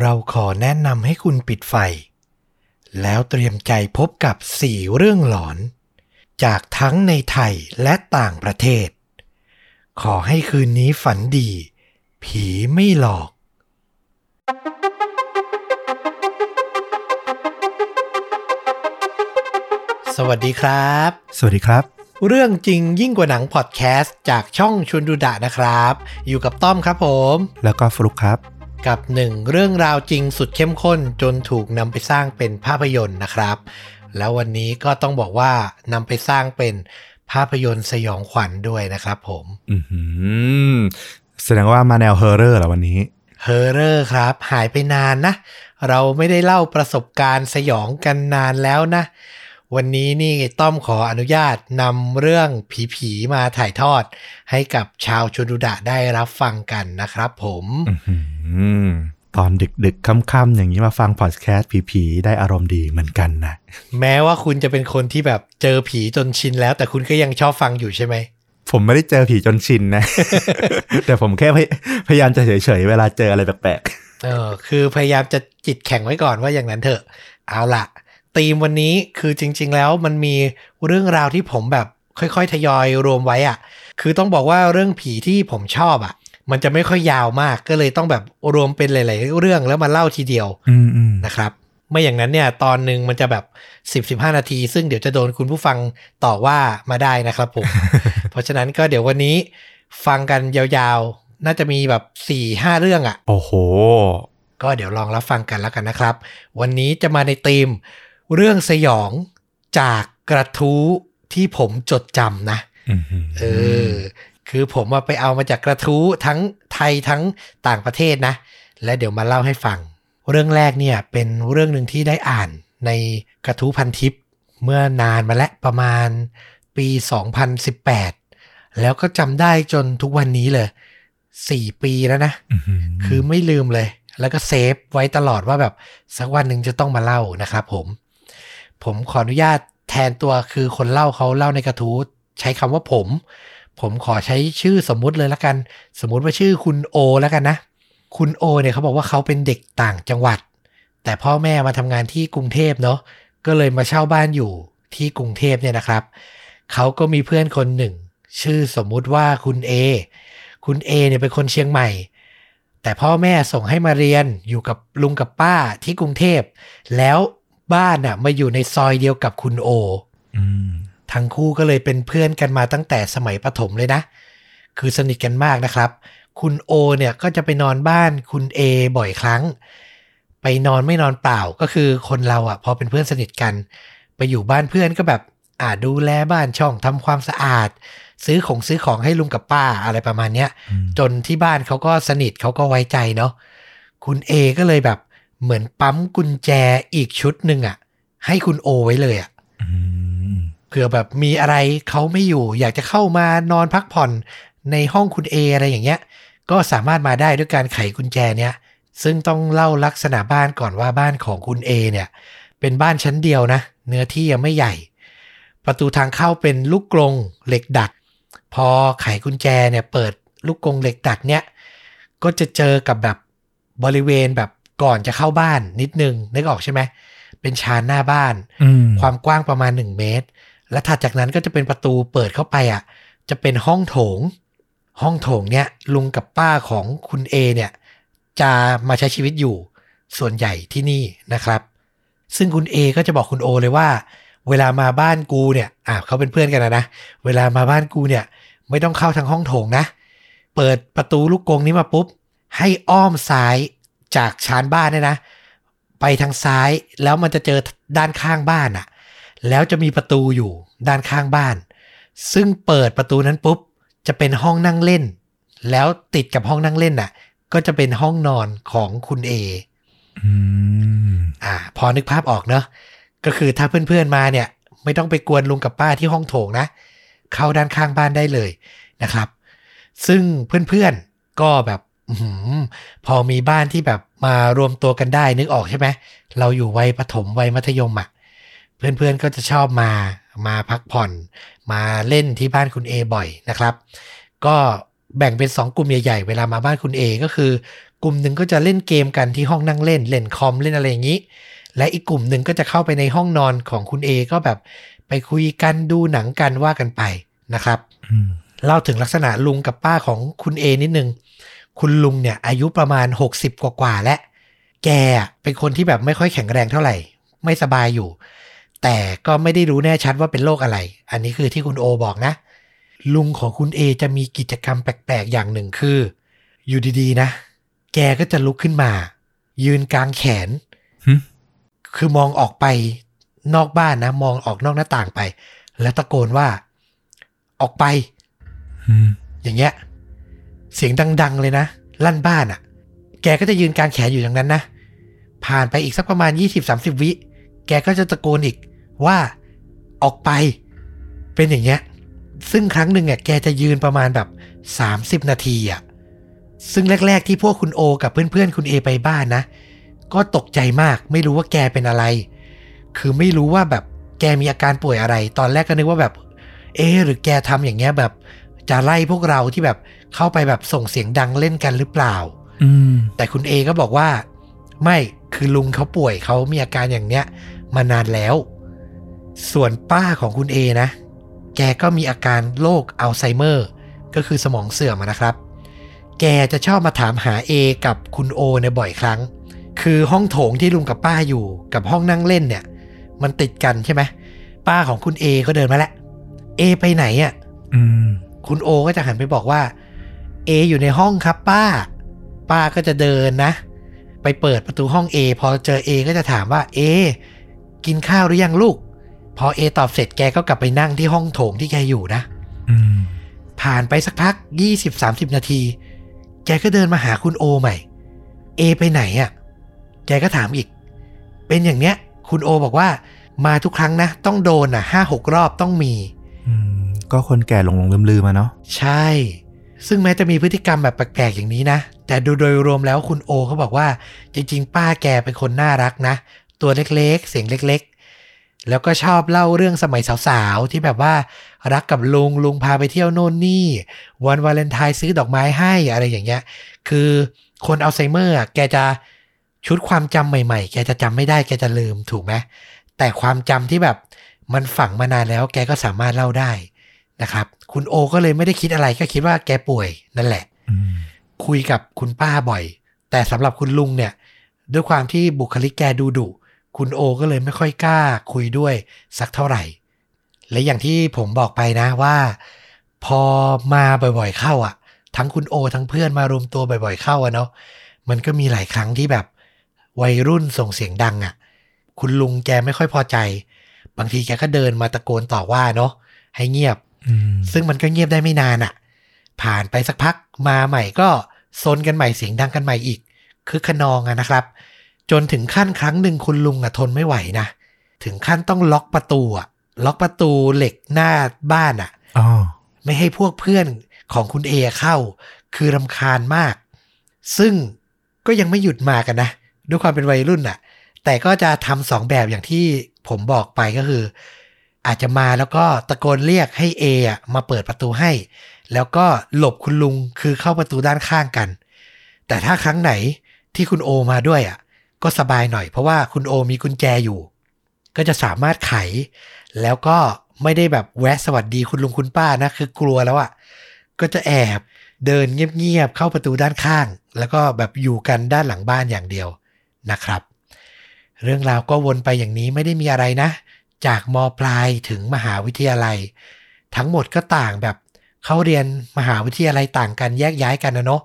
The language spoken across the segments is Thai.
เราขอแนะนำให้คุณปิดไฟ แล้วเตรียมใจพบกับสี่เรื่องหลอน จากทั้งในไทยและต่างประเทศ ขอให้คืนนี้ฝันดี ผีไม่หลอก สวัสดีครับ สวัสดีครับ เรื่องจริงยิ่งกว่าหนังพอดแคสต์จากช่องชวนดูดะนะครับ อยู่กับต้อมครับผม แล้วก็ฟลุกครับ กับหนึ่งเรื่องราวจริงสุดเข้มข้นจนถูกนำไปสร้างเป็นภาพยนตร์นะครับ แล้ววันนี้ก็ต้องบอกว่านำไปสร้างเป็นภาพยนตร์สยองขวัญด้วยนะครับผมอือหือแสดงว่ามาแนว horror เหรอวันนี้ horror ครับ หายไปนานนะ เราไม่ได้เล่าประสบการณ์สยองกันนานแล้วนะ วันนี้นี่ต้อมขออนุญาตนำเรื่องผีๆมาถ่ายทอด ให้กับชาวชนดูดะได้รับฟังกันนะครับผมอือหือตอนดึกดึกๆค่ำๆอย่างนี้มาฟังพอดแคสต์ผีๆได้อารมณ์ดีเหมือนกันนะแม้ว่าคุณจะเป็นคนที่แบบเจอผีจนชินแล้ว แต่คุณก็ยังชอบฟังอยู่ใช่ไหมผมไม่ได้เจอผีจนชินนะ แต่ผมแค่พยพยายามจะเฉยๆเวลาเจออะไรแปลกเออคือพยายามจะจิตแข็งไว้ก่อนว่าอย่างนั้นเถอะ เอาล่ะ ธีมวันนี้คือจริง ๆ แล้วมันมีเรื่องราวที่ผมแบบค่อย ๆ ทยอยรวมไว้อะคือต้องบอกว่าเรื่องผีที่ผมชอบอะมันจะไม่ค่อยยาวมากก็เลยต้องแบบรวมเป็นหลาย ๆ เรื่องแล้วมาเล่าทีเดียวๆอืมอืมนะครับ ไม่อย่างนั้นเนี่ยตอนหนึ่งมันจะแบบ 10-15 นาที ซึ่งเดี๋ยวจะโดนคุณผู้ฟังต่อว่ามาได้นะครับผม เพราะฉะนั้นก็เดี๋ยววันนี้ฟังกันยาวๆ น่าจะมีแบบ 4-5 เรื่องอะโอ้โห ก็เดี๋ยวลองรับฟังกันแล้วกันนะครับ วันนี้จะมาในธีม เรื่องสยองจากกระทู้ที่ผมจดจำนะอือหือเออ คือผมมาไปเอามาจากกระทู้ทั้งไทยทั้งต่างประเทศนะ และเดี๋ยวมาเล่าให้ฟัง เรื่องแรกเนี่ยเป็นเรื่องหนึ่งที่ได้อ่านในกระทู้พันทิป เมื่อนานมาแล้วประมาณปี 2018 แล้วก็จำได้จนทุกวันนี้เลย4ปีแล้วนะอื้อหือคือไม่ลืมเลย แล้วก็เซฟไว้ตลอดว่าแบบสักวันหนึ่งจะต้องมาเล่านะครับผม ผมขออนุญาตแทนตัวคือคนเล่าเขาเล่าในกระทู้ใช้คำว่าผม ผมขอใช้ชื่อสมมุติเลยละกัน สมมุติว่าชื่อคุณโอแล้วกันนะ คุณโอเนี่ยเขาบอกว่าเขาเป็นเด็กต่างจังหวัด แต่พ่อแม่มาทำงานที่กรุงเทพเนาะก็เลยมาเช่าบ้านอยู่ที่กรุงเทพเนี่ยนะครับ เขาก็มีเพื่อนคนหนึ่ง ชื่อสมมุติว่าคุณเอคุณเอเนี่ยเป็นคนเชียงใหม่ แต่พ่อแม่ส่งให้มาเรียนอยู่กับลุงกับป้าที่กรุงเทพ แล้ว บ้านน่ะมาอยู่ในซอยเดียวกับคุณโออืมทั้งคู่ก็เลยเป็นเพื่อนกันมาตั้งแต่สมัยประถมเลยนะ คือสนิทกันมากนะครับ คุณโอเนี่ยก็จะไปนอนบ้านคุณเอบ่อยครั้ง ไปนอนไม่นอนเปล่าก็คือคนเราอะพอเป็นเพื่อนสนิทกัน ไปอยู่บ้านเพื่อนก็แบบอ่าดูแลบ้านช่องทำความสะอาด ซื้อของซื้อของให้ลุงกับป้าอะไรประมาณเนี้ยอืมจนที่บ้านเขาก็สนิทเขาก็ไว้ใจเนาะคุณเอก็เลยแบบ เหมือนปั๊มกุญแจอีกชุดหนึ่งอะให้คุณโอไว้เลยอะอืมเผื่อแบบมีอะไรเขาไม่อยู่ อยากจะเข้ามานอนพักผ่อนในห้องคุณเออะไรอย่างเงี้ย ก็สามารถมาได้ด้วยการไขกุญแจเนี้ยซึ่งต้องเล่าลักษณะบ้านก่อนว่าบ้านของคุณเอเนี่ย เป็นบ้านชั้นเดียวนะ เนื้อที่ยังไม่ใหญ่ ประตูทางเข้าเป็นลูกกรงเหล็กดัด พอไขกุญแจเนี่ยเปิดลูกกรงเหล็กดัดเนี่ยก็จะเจอกับแบบบริเวณแบบ ก่อนจะเข้าบ้านนิดนึงนึกออกใช่ไหมเป็นชานหน้าบ้านอืมความกว้างประมาณ1เมตร และถัดจากนั้นก็จะเป็นประตูเปิดเข้าไปอะ จะเป็นห้องโถง ห้องโถงเนี่ยลุงกับป้าของคุณเอเนี่ย จะมาใช้ชีวิตอยู่ส่วนใหญ่ที่นี่นะครับ ซึ่งคุณเอก็จะบอกคุณโอเลยว่า เวลามาบ้านกูเนี่ยอะเขาเป็นเพื่อนกันนะนะเวลามาบ้านกูเนี่ย ไม่ต้องเข้าทางห้องโถงนะ เปิดประตูลูกกรงนี้มาปุ๊บให้อ้อมซ้าย จากชานบ้านเนี่ยนะ ไปทางซ้ายแล้วมันจะเจอด้านข้างบ้านอะแล้วจะมีประตูอยู่ด้านข้างบ้าน ซึ่งเปิดประตูนั้นปุ๊บจะเป็นห้องนั่งเล่น แล้วติดกับห้องนั่งเล่นน่ะ ก็จะเป็นห้องนอนของคุณเออืมอ่า พอนึกภาพออกเนอะก็คือถ้าเพื่อนๆมาเนี่ย ไม่ต้องไปกวนลุงกับป้าที่ห้องโถงนะ เข้าด้านข้างบ้านได้เลยนะครับ ซึ่งเพื่อนๆก็แบบอื้อหือ พอมีบ้านที่แบบมารวมตัวกันได้นึกออกใช่ไหมเราอยู่วัยประถมวัยมัธยมอะ่ะเพื่อนๆก็จะชอบมามาพักผ่อน มาเล่นที่บ้านคุณเอบ่อยนะครับ ก็แบ่งเป็น 2 กลุ่มใหญ่ๆ เวลามาบ้านคุณเอก็คือกกลุ่มหนึ่งก็จะเล่นเกมกันที่ห้องนั่งเล่น เล่นคอมเล่นอะไรอย่างนี้ และอีกกลุ่มหนึ่งก็จะเข้าไปในห้องนอนของคุณเอก็แบบไปคุยกันดูหนังกันว่ากันไปนะครับอืมเล่าถึงลักษณะลุงกับป้าของคุณเอนิดนึง คุณลุงเนี่ยอายุประมาณ 60 กว่าๆและ แกเป็นคนที่แบบไม่ค่อยแข็งแรงเท่าไหร่ ไม่สบายอยู่ แต่ก็ไม่ได้รู้แน่ชัดว่าเป็นโรคอะไร อันนี้คือที่คุณโอบอกนะ ลุงของคุณเอจะมีกิจกรรมแปลกๆอย่างหนึ่งคือ อยู่ดีๆนะ แกก็จะลุกขึ้นมา ยืนกลางแขนหึคือมองออกไปนอกบ้านนะ มองออกนอกหน้าต่างไป แล้วตะโกนว่า ออกไปอืมอย่างเงี้ย เสียงดัง ๆ เลยนะ ลั่นบ้านอะ่ะ แกก็จะยืนกางแขนอยู่อย่างนั้นนะ ผ่านไปอีกสักประมาณ 20-30 วิ แกก็จะตะโกนอีกว่าออกไป เป็นอย่างเงี้ย ซึ่งครั้งหนึ่งอะแกจะยืนประมาณแบบ 30 นาทีอะ ซึ่งแรก ๆ ที่พวกคุณโอ กับเพื่อนๆ คุณเอไปบ้านนะ ก็ตกใจมากไม่รู้ว่าแกเป็นอะไร คือไม่รู้ว่าแบบแกมีอาการป่วยอะไร ตอนแรกก็นึกว่าแบบ เอหรือแกทำอย่างเงี้ยแบบจะไล่พวกเราที่แบบ เข้าไปแบบส่งเสียงดังเล่นกันหรือเปล่า อืมแต่คุณเอก็บอกว่า ไม่คือลุงเขาป่วยเขามีอาการอย่างเนี้ย มานานแล้ว ส่วนป้าของคุณเอนะ แกก็มีอาการโรคอัลไซเมอร์ ก็คือสมองเสื่อมอะนะครับ แกจะชอบมาถามหาเอกับคุณโอในบ่อยครั้ง คือห้องโถงที่ลุงกับป้าอยู่กับห้องนั่งเล่นเนี่ย มันติดกันใช่ไหมป้าของคุณเอก็เดินมาแล้วเอไปไหนอะอืมคุณโอก็จะหันไปบอกว่า เออยู่ในห้องครับป้า ป้าก็จะเดินนะ ไปเปิดประตูห้องเอพอเจอเอก็จะถามว่าเอกินข้าวหรือยังลูก พอเอตอบเสร็จแกก็กลับไปนั่งที่ห้องโถงที่แกอยู่นะอืมผ่านไปสักพัก20-30นาที แกก็เดินมาหาคุณโอใหม่ เอไปไหนอะ่ะ แกก็ถามอีก เป็นอย่างเนี้ย คุณโอบอกว่ามาทุกครั้งนะ ต้องโดนอะห้าหกรอบต้องมีอืมก็คนแก่หลงหลงลืมลืมๆมาเนาะใช่ ซึ่งแม้จะมีพฤติกรรมแบบแปลกๆอย่างนี้นะ แต่ดูโดยรวมแล้วคุณโอเขาบอกว่า จริง ๆ ป้าแกเป็นคนน่ารักนะ ตัวเล็กๆ เสียงเล็กๆ แล้วก็ชอบเล่าเรื่องสมัยสาวๆ ที่แบบว่ารักกับลุงลุงพาไปเที่ยวโน่นนี่ วันวาเลนไทน์ซื้อดอกไม้ให้อะไรอย่างเงี้ย คือคนอัลไซเมอร์แกจะชุดความจำใหม่ๆ แกจะจำไม่ได้แกจะลืมถูกไหมแต่ความจำที่แบบมันฝังมานานแล้วแกก็สามารถเล่าได้นะครับ คุณโอก็เลยไม่ได้คิดอะไรก็คิดว่าแกป่วยนั่นแหละอืมคุยกับคุณป้าบ่อย แต่สำหรับคุณลุงเนี่ย ด้วยความที่บุคลิกแกดูดุคุณโอก็เลยไม่ค่อยกล้าคุยด้วยสักเท่าไหร่ และอย่างที่ผมบอกไปนะว่า พอมาบ่อยๆเข้าอะ ทั้งคุณโอทั้งเพื่อนมารวมตัวบ่อยๆเข้าอะเนาะมันก็มีหลายครั้งที่แบบวัยรุ่นส่งเสียงดังอะ คุณลุงแกไม่ค่อยพอใจ บางทีแกก็เดินมาตะโกนต่อว่าเนาะให้เงียบอืม ซึ่งมันก็เงียบได้ไม่นานอะ่ะ ผ่านไปสักพักมาใหม่ก็ซนกันใหม่เสียงดังกันใหม่อีก คือขนองอะนะครับ จนถึงขั้นครั้งหนึ่งคุณลุงอะทนไม่ไหวนะ ถึงขั้นต้องล็อกประตูอะล็อกประตูเหล็กหน้าบ้านอะอ๋อไม่ให้พวกเพื่อนของคุณเอเข้า คือรำคาญมาก ซึ่งก็ยังไม่หยุดมากันนะ ด้วยความเป็นวัยรุ่นน่ะ แต่ก็จะทำสองแบบอย่างที่ผมบอกไปก็คือ อาจจะมาแล้วก็ตะโกนเรียกให้เออะมาเปิดประตูให้ แล้วก็หลบคุณลุงคือเข้าประตูด้านข้างกัน แต่ถ้าครั้งไหนที่คุณโอมาด้วยอะก็สบายหน่อยเพราะว่าคุณโอมีกุญแจอยู่ ก็จะสามารถไข แล้วก็ไม่ได้แบบแวะสวัสดีคุณลุงคุณป้านะ คือกลัวแล้วอะก็จะแอบเดินเงียบๆเข้าประตูด้านข้าง แล้วก็แบบอยู่กันด้านหลังบ้านอย่างเดียวนะครับ เรื่องราวก็วนไปอย่างนี้ไม่ได้มีอะไรนะ จากมปลายถึงมหาวิทยาลัย ทั้งหมดก็ต่างแบบเขาเรียนมหาวิทยาลัยต่างกันแยกย้ายกันนะเนาะ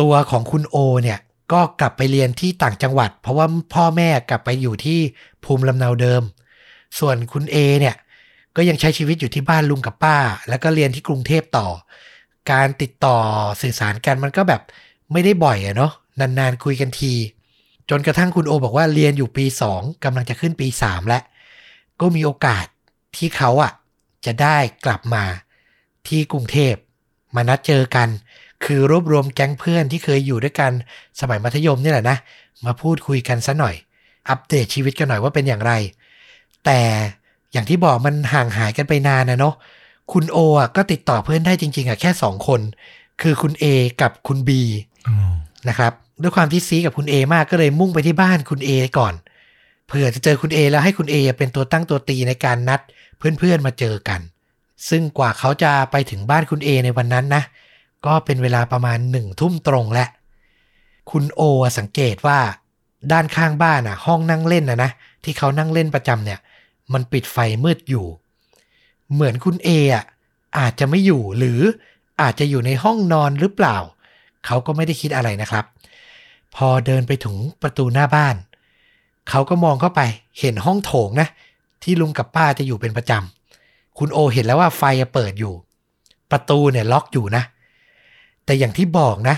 ตัวของคุณโอเนี่ยก็กลับไปเรียนที่ต่างจังหวัด เพราะว่าพ่อแม่กลับไปอยู่ที่ภูมิลำเนาเดิม ส่วนคุณเอเนี่ยก็ยังใช้ชีวิตอยู่ที่บ้านลุงกับป้า แล้วก็เรียนที่กรุงเทพต่อ การติดต่อสื่อสารกันมันก็แบบไม่ได้บ่อยอะเนาะนานๆคุยกันที จนกระทั่งคุณโอบอกว่าเรียนอยู่ปี 2กำลังจะขึ้นปี 3 แล้ว ก็มีโอกาสที่เขาอะจะได้กลับมาที่กรุงเทพมานัดเจอกัน คือรวบรวมแก๊งเพื่อนที่เคยอยู่ด้วยกันสมัยมัธยมนี่แหละนะ มาพูดคุยกันซะหน่อย อัปเดตชีวิตกันหน่อยว่าเป็นอย่างไร แต่อย่างที่บอกมันห่างหายกันไปนานนะเนาะคุณโออะก็ติดต่อเพื่อนได้จริง ๆอะแค่สองคน คือคุณ A กับคุณ B อ๋อนะครับด้วยความที่ซีกับคุณเอมากก็เลยมุ่งไปที่บ้านคุณเอก่อน เผื่อจะเจอคุณเอแล้วให้คุณเอเป็นตัวตั้งตัวตีในการนัดเพื่อนๆมาเจอกัน ซึ่งกว่าเขาจะไปถึงบ้านคุณเอในวันนั้นนะ ก็เป็นเวลาประมาณหนึ่งทุ่มตรงแล้วคุณโอสังเกตว่าด้านข้างบ้านอะ ห้องนั่งเล่นนะนะที่เขานั่งเล่นประจำเนี่ย มันปิดไฟมืดอยู่ เหมือนคุณเออะอาจจะไม่อยู่หรืออาจจะอยู่ในห้องนอนหรือเปล่า เขาก็ไม่ได้คิดอะไรนะครับ พอเดินไปถึงประตูหน้าบ้าน เขาก็มองเข้าไปเห็นห้องโถงนะ ที่ลุงกับป้าจะอยู่เป็นประจำ คุณโอเห็นแล้วว่าไฟเปิดอยู่ ประตูเนี่ยล็อกอยู่นะ แต่อย่างที่บอกนะ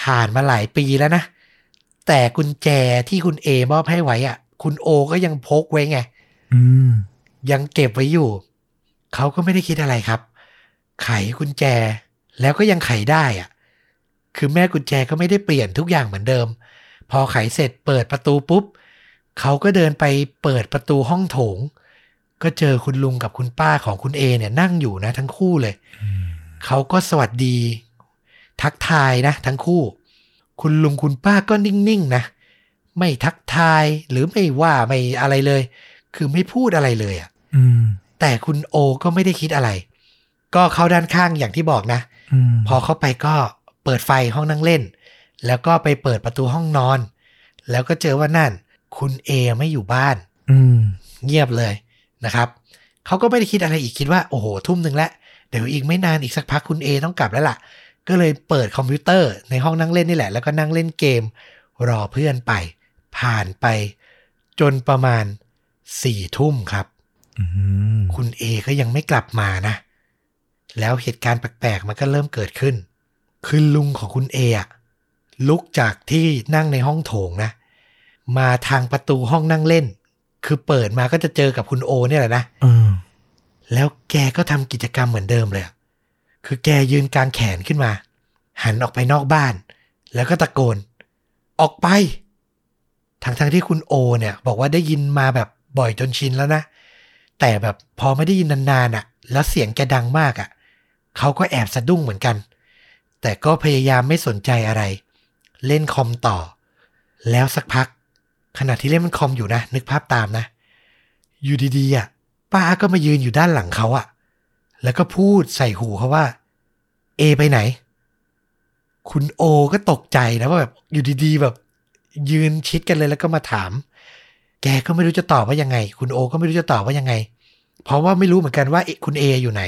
ผ่านมาหลายปีแล้วนะ แต่กุญแจที่คุณเอมอบให้ไว้อะคุณโอก็ยังพกไว้ไงอืมยังเก็บไว้อยู่ เขาก็ไม่ได้คิดอะไรครับ ไขกุญแจ แล้วก็ยังไขได้อะคือแม่กุญแจก็ไม่ได้เปลี่ยนทุกอย่างเหมือนเดิม พอไขเสร็จเปิดประตูปุ๊บ เขาก็เดินไปเปิดประตูห้องโถง ก็เจอคุณลุงกับคุณป้าของคุณเอเนี่ยนั่งอยู่นะทั้งคู่เลย เขาก็สวัสดี ทักทายนะ ทั้งคู่ คุณลุงคุณป้าก็นิ่งๆนะไม่ทักทายหรือไม่ว่าไม่อะไรเลย คือไม่พูดอะไรเลยอะอืมแต่คุณโอก็ไม่ได้คิดอะไร ก็เข้าด้านข้างอย่างที่บอกนะอืมพอเข้าไปก็เปิดไฟห้องนั่งเล่น แล้วก็ไปเปิดประตูห้องนอน แล้วก็เจอว่านั่น คุณเอไม่อยู่บ้าน อืมเงียบเลยนะครับเขาก็ไม่ได้คิดอะไรอีกคิดว่าโอ้โหทุ่มหนึ่งแล้วเดี๋ยวอีกไม่นานอีกสักพักคุณเอต้องกลับแล้วล่ะ ก็เลยเปิดคอมพิวเตอร์ในห้องนั่งเล่นนี่แหละ แล้วก็นั่งเล่นเกม รอเพื่อนไป ผ่านไป จนประมาณสี่ทุ่มครับอืมคุณเอก็ยังไม่กลับมานะ แล้วเหตุการณ์แปลกๆ มันก็เริ่มเกิดขึ้น คือลุงของคุณเออะลุกจากที่นั่งในห้องโถงนะ มาทางประตูห้องนั่งเล่น คือเปิดมาก็จะเจอกับคุณโอเนี่ยแหละนะเออแล้วแกก็ทำกิจกรรมเหมือนเดิมเลยอะคือแกยืนกลางแขนขึ้นมา หันออกไปนอกบ้าน แล้วก็ตะโกน ออกไป ทั้งทั้งๆที่คุณโอ เนี่ย บอกว่าได้ยินมาแบบบ่อยจนชินแล้วนะ แต่แบบพอไม่ได้ยินนานๆอะแล้วเสียงแกดังมากอะเขาก็แอบสะดุ้งเหมือนกัน แต่ก็พยายามไม่สนใจอะไร เล่นคอมต่อ แล้วสักพัก ขณะที่เล่นมันคอมอยู่นะ นึกภาพตามนะ อยู่ดีๆอะป้าก็มายืนอยู่ด้านหลังเขาอะ แล้วก็พูดใส่หูเขาว่า เอไปไหน คุณโอก็ตกใจนะว่าแบบอยู่ดีๆแบบ ยืนชิดกันเลยแล้วก็มาถาม แกก็ไม่รู้จะตอบว่ายังไง คุณโอก็ไม่รู้จะตอบว่ายังไง เพราะว่าไม่รู้เหมือนกันว่าเอคุณเออยู่ไหน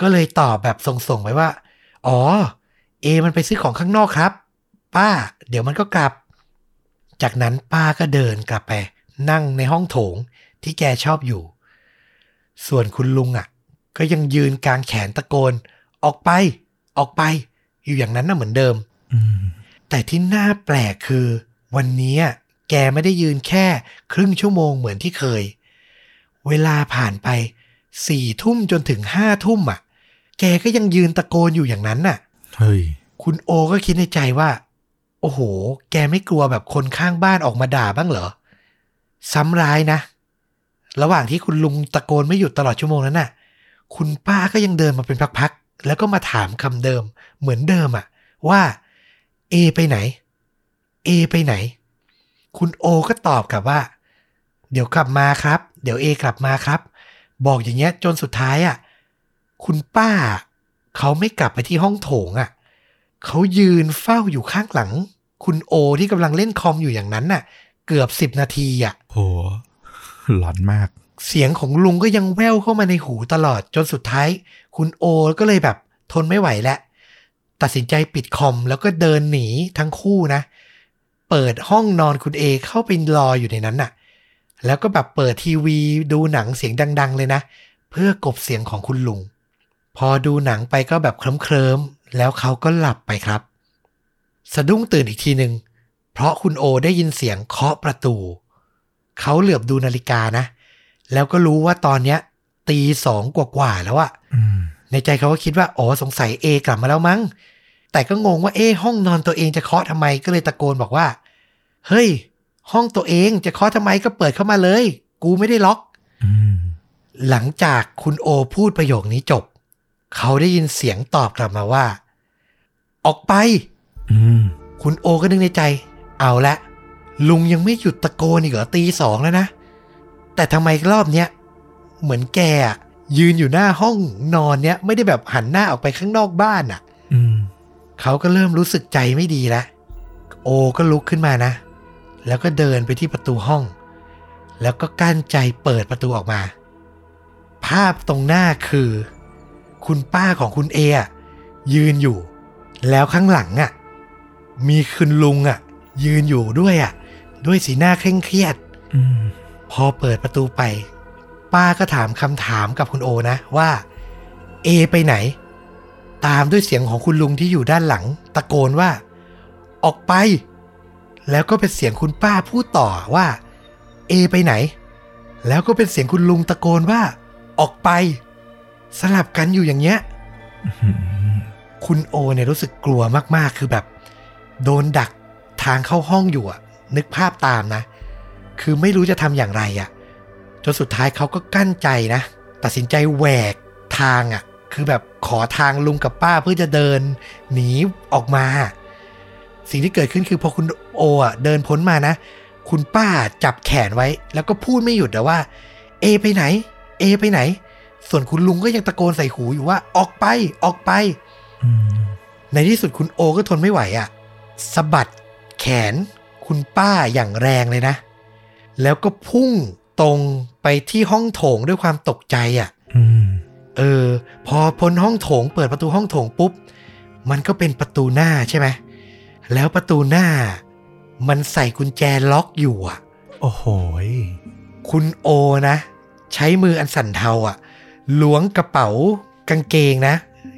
ก็เลยตอบแบบส่งๆไปว่า อ๋อ เอมันไปซื้อของข้างนอกครับ ป้า เดี๋ยวมันก็กลับ จากนั้นป้าก็เดินกลับไป นั่งในห้องโถงที่แกชอบอยู่ ส่วนคุณลุงอะ ก็ยังยืนกลางแขนตะโกน ออกไป ออกไป อยู่อย่างนั้นน่ะเหมือนเดิมอืมแต่ที่น่าแปลกคือ วันนี้แกไม่ได้ยืนแค่ครึ่งชั่วโมงเหมือนที่เคย เวลาผ่านไปสี่ทุ่มจนถึงห้าทุ่มอะ แกก็ยังยืนตะโกนอยู่อย่างนั้นน่ะ เฮ้ย คุณโอก็คิดในใจว่า โอ้โห แกไม่กลัวแบบคนข้างบ้านออกมาด่าบ้างเหรอ ซ้ำร้ายนะ ระหว่างที่คุณลุงตะโกนไม่หยุดตลอดชั่วโมงนั้นน่ะ คุณป้าก็ยังเดินมาเป็นพักๆ แล้วก็มาถามคำเดิม เหมือนเดิมอะว่า เอ ไปไหน เอ ไปไหน คุณโอก็ตอบกลับว่า เดี๋ยวกลับมาครับ เดี๋ยวเอกลับมาครับ บอกอย่างเงี้ยจนสุดท้ายอะคุณป้า เขาไม่กลับไปที่ห้องโถงอะ เขายืนเฝ้าอยู่ข้างหลัง คุณโอที่กำลังเล่นคอมอยู่อย่างนั้นน่ะ เกือบสิบนาทีอะโหหลอนมาก เสียงของลุงก็ยังแว่วเข้ามาในหูตลอดจนสุดท้าย คุณโอก็เลยแบบทนไม่ไหวแล้วตัดสินใจปิดคอมแล้วก็เดินหนีทั้งคู่นะ เปิดห้องนอนคุณเอเข้าไปรออยู่ในนั้นน่ะ แล้วก็แบบเปิดทีวีดูหนังเสียงดัง ๆ เลยนะ เพื่อกบเสียงของคุณลุง พอดูหนังไปก็แบบเคลิ้มๆ แล้วเขาก็หลับไปครับ สะดุ้งตื่นอีกทีหนึ่งเพราะคุณโอได้ยินเสียงเคาะประตู เขาเหลือบดูนาฬิกานะ แล้วก็รู้ว่าตอนเนี้ย ตีสองกว่าๆแล้วอะอืมในใจเขาก็คิดว่าอ๋อสงสัยเอกลับมาแล้วมั้ง แต่ก็งงว่าเอ๊ะห้องนอนตัวเองจะเคาะทำไมก็เลยตะโกนบอกว่า เฮ้ย ห้องตัวเองจะเคาะทำไมก็เปิดเข้ามาเลย กูไม่ได้ล็อกอืมหลังจากคุณโอพูดประโยคนี้จบ เขาได้ยินเสียงตอบกลับมาว่า ออกไปอืมคุณโอก็นึกในใจ เอาละ ลุงยังไม่หยุดตะโกนอีกเหรอตีสองแล้วนะ แต่ทำไมรอบเนี้ยเหมือนแกอะยืนอยู่หน้าห้องนอนเนี้ยไม่ได้แบบหันหน้าออกไปข้างนอกบ้านอะอืมเขาก็เริ่มรู้สึกใจไม่ดีแล้วโอก็ลุกขึ้นมานะ แล้วก็เดินไปที่ประตูห้อง แล้วก็กั้นใจเปิดประตูออกมา ภาพตรงหน้าคือ คุณป้าของคุณเออะยืนอยู่ แล้วข้างหลังอะมีคุณลุงอะยืนอยู่ด้วยอะด้วยสีหน้าเคร่งเครียดอืมพอเปิดประตูไป ป้าก็ถามคำถามกับคุณโอนะว่า เอ ไปไหน ตามด้วยเสียงของคุณลุงที่อยู่ด้านหลัง ตะโกนว่า ออกไป แล้วก็เป็นเสียงคุณป้าพูดต่อว่า เอ ไปไหน แล้วก็เป็นเสียงคุณลุงตะโกนว่า ออกไป สลับกันอยู่อย่างเงี้ยอืมคุณโอเนี่ยรู้สึกกลัวมากๆ คือแบบ โดนดักทางเข้าห้องอยู่อะนึกภาพตามนะ คือไม่รู้จะทำอย่างไรอะจนสุดท้ายเขาก็กั้นใจนะ ตัดสินใจแหวกทางอะคือแบบขอทางลุงกับป้าเพื่อจะเดิน หนีออกมา สิ่งที่เกิดขึ้นคือพอคุณโออะเดินพ้นมานะ คุณป้าจับแขนไว้ แล้วก็พูดไม่หยุดแต่ว่า เอไปไหน เอไปไหน ส่วนคุณลุงก็ยังตะโกนใส่หูอยู่ว่า ออกไปออกไปอืมในที่สุดคุณโอก็ทนไม่ไหวอะ่ะสะบัดแขนคุณป้าอย่างแรงเลยนะ แล้วก็พุ่งตรงไปที่ห้องโถงด้วยความตกใจอะ่ะอืมเออ พอพ้นห้องโถง เปิดประตูห้องโถงปุ๊บ มันก็เป็นประตูหน้าใช่ไหมแล้วประตูหน้า มันใส่กุญแจล็อกอยู่อะ โอ้โหยคุณโอนะ ใช้มืออันสั่นเทาอะ ล้วงกระเป๋ากางเกงนะ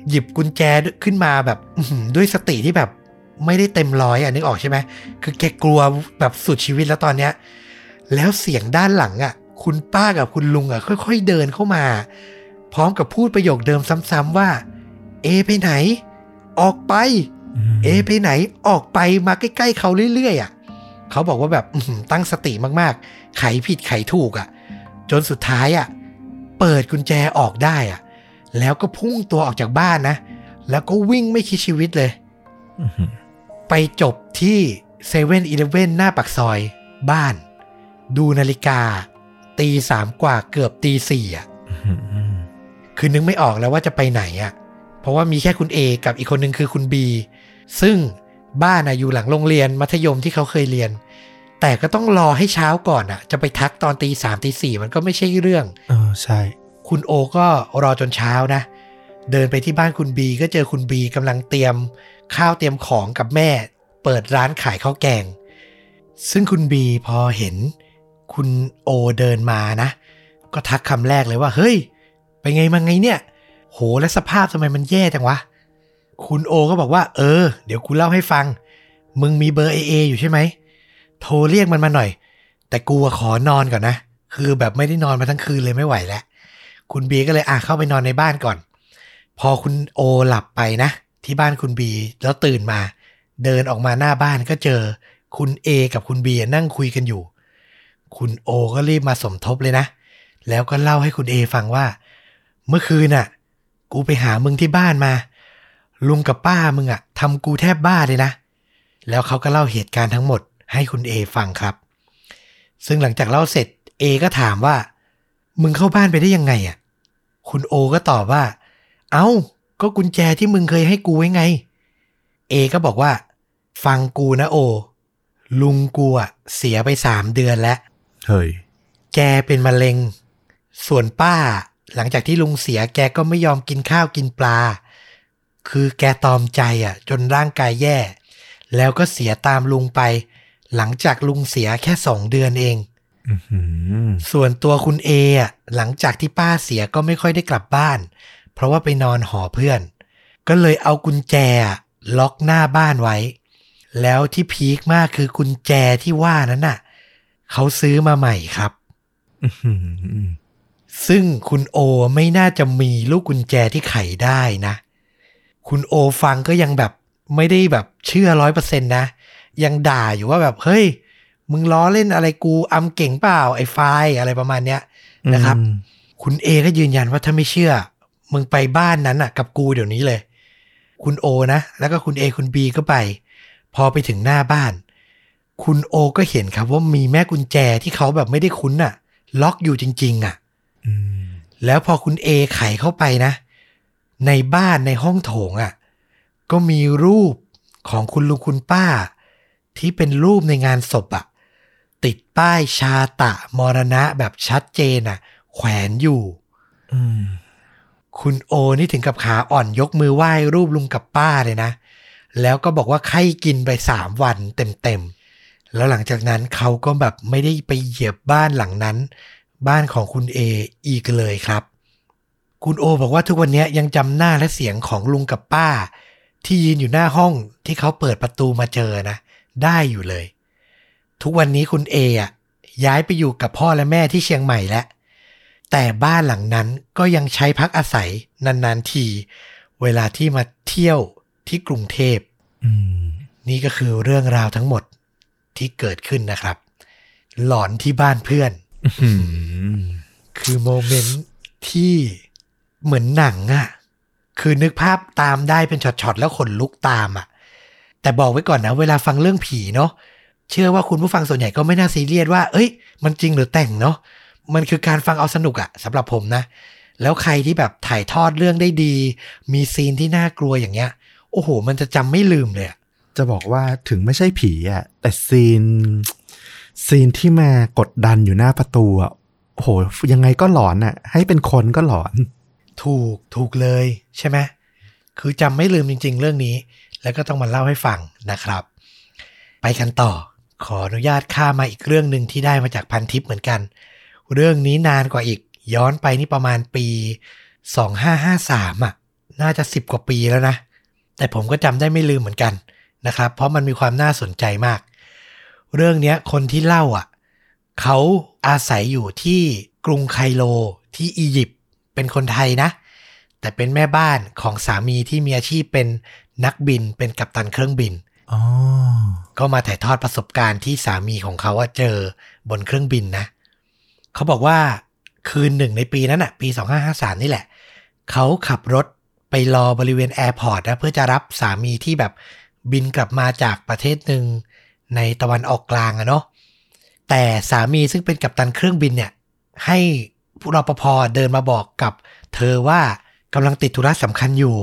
หยิบกุญแจขึ้นมาแบบอื้อหือด้วยสติที่แบบไม่ได้เต็มร้อยอะนึกออกใช่ไหมคือแกกลัวแบบสุดชีวิตแล้วตอนเนี้ย แล้วเสียงด้านหลังอะคุณป้ากับคุณลุงอะค่อย ๆ เดินเข้ามา พร้อมกับพูดประโยคเดิมซ้ำๆว่า เอไปไหน ออกไปมเอไปไหนออกไปมาใกล้ๆเขาเรื่อยๆอะเขาบอกว่าแบบอื้อหือตั้งสติมากๆ ไขผิดไขถูกอะ จนสุดท้ายอะ เปิดกุญแจออกได้อะแล้วก็พุ่งตัวออกจากบ้านนะ แล้วก็วิ่งไม่คิดชีวิตเลย ไปจบที่เซเว่นอีเลฟเว่นหน้าปากซอยบ้าน ดูนาฬิกา ตีสามกว่าเกือบตีสี่อะคือนึกไม่ออกแล้วว่าจะไปไหนอะ่ะ เพราะว่ามีแค่คุณเอกับอีกคนหนึ่งคือคุณบีซึ่งบ้านอะอยู่หลังโรงเรียนมัธยมที่เขาเคยเรียน แต่ก็ต้องรอให้เช้าก่อนอะ่ะ จะไปทักตอนตีสามตีสี่มันก็ไม่ใช่เรื่องเออใช่ คุณโอก็รอจนเช้านะ เดินไปที่บ้านคุณบีก็เจอคุณบีกำลังเตรียม ข้าวเตรียมของกับแม่ เปิดร้านขายข้าวแกง ซึ่งคุณบีพอเห็น คุณโอเดินมานะ ก็ทักคำแรกเลยว่า เฮ้ย ไปไงมาไงเนี่ย โหและสภาพทำไมมันแย่จังวะ คุณโอก็บอกว่า เออ เดี๋ยวกูเล่าให้ฟัง มึงมีเบอร์เอเออยู่ใช่ไหม โทรเรียกมันมาหน่อย แต่กูขอนอนก่อนนะ คือแบบไม่ได้นอนมาทั้งคืนเลยไม่ไหวแล้ว คุณบีก็เลยอะเข้าไปนอนในบ้านก่อน พอคุณโอหลับไปนะ ที่บ้านคุณบีแล้วตื่นมา เดินออกมาหน้าบ้านก็เจอคุณเอกับคุณบีนั่งคุยกันอยู่ คุณโอก็รีบมาสมทบเลยนะ แล้วก็เล่าให้คุณเอฟังว่า เมื่อคืนน่ะ กูไปหามึงที่บ้านมา ลุงกับป้ามึงอะทำกูแทบบ้าเลยนะ แล้วเขาก็เล่าเหตุการณ์ทั้งหมด ให้คุณเอฟังครับ ซึ่งหลังจากเล่าเสร็จเอก็ถามว่า มึงเข้าบ้านไปได้ยังไงอะคุณโอก็ตอบว่า เอ้า ก็กุญแจที่มึงเคยให้กูไว้ไง เอก็บอกว่า ฟังกูนะโอ ลุงกูอะเสียไปสามเดือนแล้ว เฮ้ย แกเป็นมะเร็ง ส่วนป้า หลังจากที่ลุงเสียแกก็ไม่ยอมกินข้าวกินปลา คือแกตอมใจอะ จนร่างกายแย่ แล้วก็เสียตามลุงไป หลังจากลุงเสียแค่สองเดือนเองอื้อหือส่วนตัวคุณเออะหลังจากที่ป้าเสียก็ไม่ค่อยได้กลับบ้าน เพราะว่าไปนอนหอเพื่อน ก็เลยเอากุญแจอะล็อกหน้าบ้านไว้ แล้วที่พีคมากคือกุญแจที่ว่านั้นน่ะ เขาซื้อมาใหม่ครับอื้อหือซึ่งคุณโอไม่น่าจะมีลูกกุญแจที่ไขได้นะ คุณโอฟังก็ยังแบบไม่ได้แบบเชื่อร้อยเปอร์เซ็นต์นะ ยังด่าอยู่ว่าแบบเฮ้ย มึงล้อเล่นอะไรกูอำเก่งเปล่าไอ้ไฟล์อะไรประมาณเนี้ยนะครับอืมคุณเอก็ยืนยันว่าถ้าไม่เชื่อ มึงไปบ้านนั้นอะ กับกูเดี๋ยวนี้เลย คุณโอนะแล้วก็คุณเอคุณบีก็ไป พอไปถึงหน้าบ้าน คุณโอก็เห็นครับว่ามีแม่กุญแจที่เขาแบบไม่ได้คุ้นอะล็อกอยู่จริง ๆอะอืมแล้วพอคุณเอไขเข้าไปนะ ในบ้านในห้องโถงอะ่ะ ก็มีรูปของคุณลุงคุณป้า ที่เป็นรูปในงานศพอะ่ะติดป้ายชาตะมรณะแบบชัดเจนอะ่ะแขวนอยู่อืมคุณโอนี่ถึงกับขาอ่อนยกมือไหว้รูปลุงกับป้าเลยนะ แล้วก็บอกว่าไข้กินไปสามวันเต็มๆ แล้วหลังจากนั้นเขาก็แบบไม่ได้ไปเหยียบบ้านหลังนั้น บ้านของคุณเออีกเลยครับ คุณโอบอกว่าทุกวันนี้ยังจำหน้าและเสียงของลุงกับป้า ที่ยืนอยู่หน้าห้องที่เขาเปิดประตูมาเจอนะ ได้อยู่เลย ทุกวันนี้คุณเออะย้ายไปอยู่กับพ่อและแม่ที่เชียงใหม่แล้ว แต่บ้านหลังนั้นก็ยังใช้พักอาศัยนานๆที เวลาที่มาเที่ยวที่กรุงเทพอืมนี่ก็คือเรื่องราวทั้งหมดที่เกิดขึ้นนะครับ หลอนที่บ้านเพื่อนอืมคือโมเมนต์ที่เหมือนหนังอะคือนึกภาพตามได้เป็นช็อตๆแล้วขนลุกตามอะ แต่บอกไว้ก่อนนะ เวลาฟังเรื่องผีเนาะเชื่อว่าคุณผู้ฟังส่วนใหญ่ก็ไม่น่าซีเรียสว่า เอ้ย มันจริงหรือแต่งเนาะมันคือการฟังเอาสนุกอะสำหรับผมนะ แล้วใครที่แบบถ่ายทอดเรื่องได้ดี มีซีนที่น่ากลัวอย่างเงี้ย โอ้โห มันจะจำไม่ลืมเลยอะจะบอกว่าถึงไม่ใช่ผีอะแต่ซีน ซีนที่มากดดันอยู่หน้าประตูอะโอ้โหยังไงก็หลอนอะให้เป็นคนก็หลอน ถูกถูกเลยใช่ไหมคือจำไม่ลืมจริง ๆ เรื่องนี้ แล้วก็ต้องมาเล่าให้ฟังนะครับ ไปกันต่อ ขออนุญาตข้ามมาอีกเรื่องหนึ่งที่ได้มาจากพันทิปเหมือนกัน เรื่องนี้นานกว่าอีก ย้อนไปนี่ประมาณปี 2553อะ น่าจะ 10 กว่าปีแล้วนะ แต่ผมก็จำได้ไม่ลืมเหมือนกันนะครับ เพราะมันมีความน่าสนใจมาก เรื่องนี้คนที่เล่าอะ เขาอาศัยอยู่ที่กรุงไคโรที่อียิปต์เป็นคนไทยนะ แต่เป็นแม่บ้านของสามีที่มีอาชีพเป็น นักบินเป็นกัปตันเครื่องบินอ๋อก็มาถ่ายทอดประสบการณ์ที่สามีของเขาอะเจอบนเครื่องบินนะ เขาบอกว่าคืนหนึ่งในปีนั้นอะปี2553 นี่แหละ เขาขับรถไปรอบริเวณแอร์พอร์ตนะเพื่อจะรับสามีที่แบบบินกลับมาจากประเทศหนึ่งในตะวันออกกลางอะเนาะแต่สามีซึ่งเป็นกัปตันเครื่องบินเนี่ย ให้ผู้รปภเดินมาบอกกับ เธอว่ากำลังติดธุระสำคัญอยู่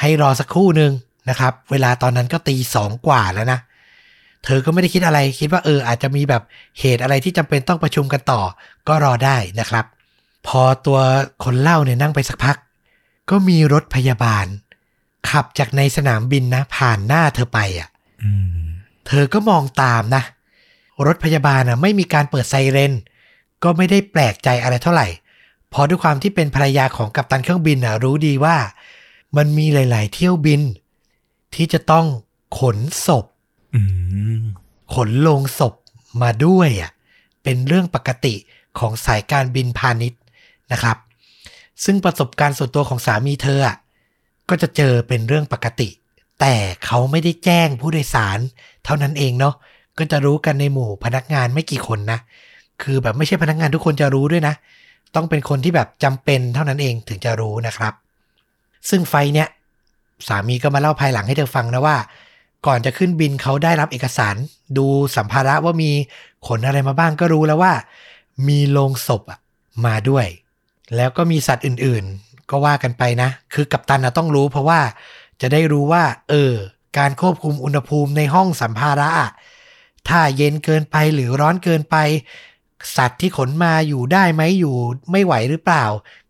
ให้รอสักครู่หนึ่งนะครับ เวลาตอนนั้นก็ตีสองกว่าแล้วนะ เธอก็ไม่ได้คิดอะไรคิดว่าเอออาจจะมีแบบเหตุอะไรที่จำเป็นต้องประชุมกันต่อ ก็รอได้นะครับ พอตัวคนเล่าเนี่ยนั่งไปสักพัก ก็มีรถพยาบาล ขับจากในสนามบินนะ ผ่านหน้าเธอไปอะเธอก็มองตามนะ รถพยาบาลอะไม่มีการเปิดไซเรน ก็ไม่ได้แปลกใจอะไรเท่าไหร่เพราะด้วยความที่เป็นภรรยาของกัปตันเครื่องบินอะรู้ดีว่า มันมีหลาย ๆ เที่ยวบิน ที่จะต้องขนศพอืมขนโลงศพมาด้วยอะเป็นเรื่องปกติของสายการบินพาณิชย์นะครับ ซึ่งประสบการณ์ส่วนตัวของสามีเธออะก็จะเจอเป็นเรื่องปกติ แต่เขาไม่ได้แจ้งผู้โดยสาร เท่านั้นเองเนาะก็จะรู้กันในหมู่พนักงานไม่กี่คนนะ คือแบบไม่ใช่พนักงานทุกคนจะรู้ด้วยนะ ต้องเป็นคนที่แบบจำเป็นเท่านั้นเองถึงจะรู้นะครับ ซึ่งไฟเนี้ยสามีก็มาเล่าภายหลังให้เธอฟังนะว่า ก่อนจะขึ้นบินเขาได้รับเอกสาร ดูสัมภาระว่ามีขนอะไรมาบ้างก็รู้แล้วว่า มีโลงศพอะมาด้วย แล้วก็มีสัตว์อื่นๆ ก็ว่ากันไปนะ คือกัปตันนะต้องรู้เพราะว่าจะได้รู้ว่า เออ การควบคุมอุณหภูมิในห้องสัมภาระถ้าเย็นเกินไปหรือร้อนเกินไป สัตว์ที่ขนมาอยู่ได้ไหมอยู่ไม่ไหวหรือเปล่า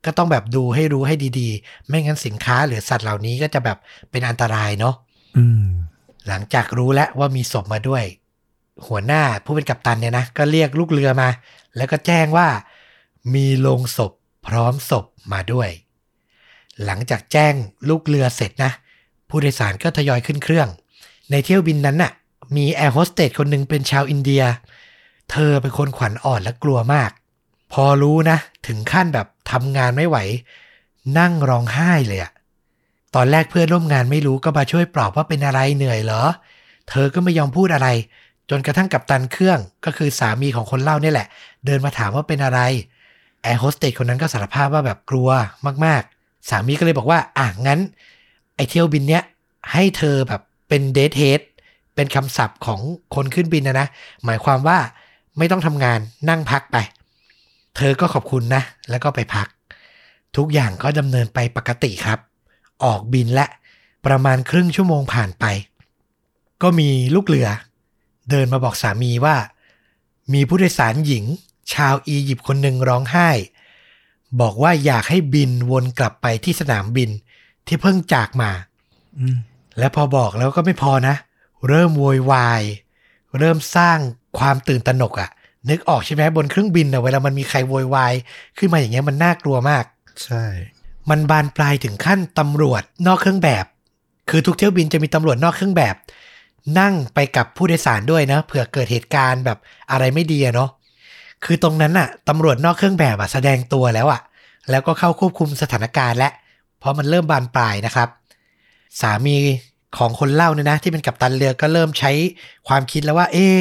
ก็ต้องแบบดูให้รู้ให้ดีๆ ไม่งั้นสินค้าหรือสัตว์เหล่านี้ก็จะแบบเป็นอันตรายเนาะอืมหลังจากรู้แล้วว่ามีศพมาด้วย หัวหน้าผู้เป็นกัปตันเนี่ยนะก็เรียกลูกเรือมา แล้วก็แจ้งว่า มีโลงศพพร้อมศพมาด้วย หลังจากแจ้งลูกเรือเสร็จนะ ผู้โดยสารก็ทยอยขึ้นเครื่อง ในเที่ยวบินนั้นน่ะ มีแอร์โฮสเตสคนหนึ่งเป็นชาวอินเดียเธอเป็นคนขวัญอ่อนและกลัวมาก พอรู้นะ ถึงขั้นแบบทำงานไม่ไหว นั่งร้องไห้เลยอะตอนแรกเพื่อนร่วมงานไม่รู้ก็มาช่วยปลอบว่าเป็นอะไรเหนื่อยเหรอ เธอก็ไม่ยอมพูดอะไร จนกระทั่งกัปตันเครื่องก็คือสามีของคนเล่านี่แหละ เดินมาถามว่าเป็นอะไรแอร์โฮสเตสคนนั้นก็สารภาพว่าแบบกลัวมากๆ สามีก็เลยบอกว่า อะงั้น ไอเที่ยวบินเนี้ยให้เธอแบบเป็นเดทเฮดเป็นคำศัพท์ของคนขึ้นบินนะนะ หมายความว่า ไม่ต้องทำงานนั่งพักไป เธอก็ขอบคุณนะ แล้วก็ไปพัก ทุกอย่างก็ดำเนินไปปกติครับ ออกบินและประมาณครึ่งชั่วโมงผ่านไป ก็มีลูกเรือ เดินมาบอกสามีว่า มีผู้โดยสารหญิง ชาวอียิปต์คนหนึ่งร้องไห้ บอกว่าอยากให้บินวนกลับไปที่สนามบินที่เพิ่งจากมาอืมและพอบอกแล้วก็ไม่พอนะ เริ่มโวยวาย เริ่มสร้าง ความตื่นตระหนกอะนึกออกใช่ไหมบนเครื่องบินอะเวลามันมีใครโวยวายขึ้นมาอย่างเงี้ยมันน่ากลัวมาก ใช่ มันบานปลายถึงขั้นตำรวจนอกเครื่องแบบ คือทุกเที่ยวบินจะมีตำรวจนอกเครื่องแบบ นั่งไปกับผู้โดยสารด้วยนะเผื่อเกิดเหตุการณ์แบบอะไรไม่ดีอะเนาะคือตรงนั้นน่ะตำรวจนอกเครื่องแบบอะแสดงตัวแล้วอะแล้วก็เข้าควบคุมสถานการณ์และ เพราะมันเริ่มบานปลายนะครับ สามีของคนเล่าเนี่ยนะ ที่เป็นกัปตันเรือก็เริ่มใช้ความคิดแล้วว่า เออ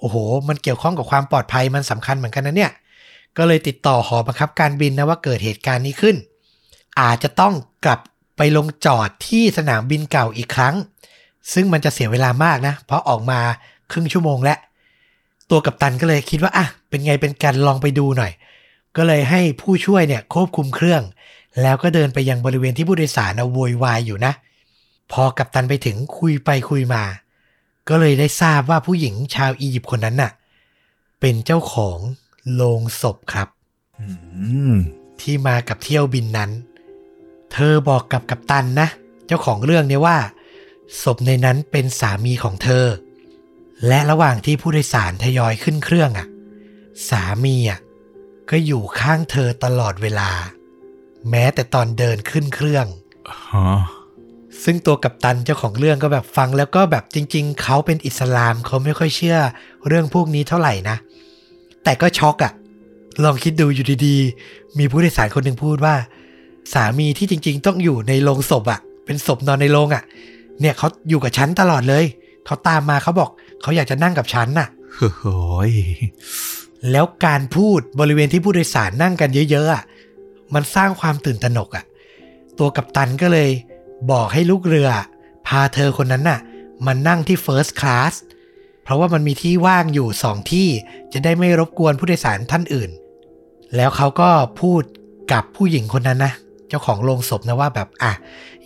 โอ้โห มันเกี่ยวข้องกับความปลอดภัยมันสำคัญเหมือนกันนะเนี่ย ก็เลยติดต่อหอบังคับการบินนะว่าเกิดเหตุการณ์นี้ขึ้น อาจจะต้องกลับไปลงจอดที่สนามบินเก่าอีกครั้ง ซึ่งมันจะเสียเวลามากนะ เพราะออกมาครึ่งชั่วโมงแล้วตัวกัปตันก็เลยคิดว่าอะเป็นไงเป็นการลองไปดูหน่อย ก็เลยให้ผู้ช่วยเนี่ยควบคุมเครื่อง แล้วก็เดินไปยังบริเวณที่ผู้โดยสารนะโวยวายอยู่นะ พอกัปตันไปถึงคุยไปคุยมา ก็เลยได้ทราบว่าผู้หญิงชาวอียิปต์คนนั้นน่ะ เป็นเจ้าของโลงศพครับอืมที่มากับเที่ยวบินนั้น เธอบอกกับกัปตันนะ เจ้าของเรื่องเนี่ยว่า ศพในนั้นเป็นสามีของเธอ และระหว่างที่ผู้โดยสารทยอยขึ้นเครื่องอะ สามีอะก็อยู่ข้างเธอตลอดเวลา แม้แต่ตอนเดินขึ้นเครื่องฮะ ซึ่งตัวกัปตันเจ้าของเรื่องก็แบบฟังแล้วก็แบบจริง ๆ เขาเป็นอิสลามเขาไม่ค่อยเชื่อเรื่องพวกนี้เท่าไหร่นะ แต่ก็ช็อกอะลองคิดดูอยู่ดีๆ มีผู้โดยสารคนหนึ่งพูดว่า สามีที่จริง ๆ ต้องอยู่ในโรงศพอะเป็นศพนอนในโรงอะเนี่ยเขาอยู่กับฉันตลอดเลย เขาตามมาเขาบอกเขาอยากจะนั่งกับฉันน่ะโอ้โหยแล้วการพูดบริเวณที่ผู้โดยสารนั่งกันเยอะๆอะมันสร้างความตื่นตระหนกอะ ตัวกัปตันก็เลย บอกให้ลูกเรือ พาเธอคนนั้นน่ะมานั่งที่ First Class เพราะว่ามันมีที่ว่างอยู่สองที่จะได้ไม่รบกวนผู้โดยสารท่านอื่น แล้วเขาก็พูดกับผู้หญิงคนนั้นนะเจ้าของโรงศพนะว่าแบบอะ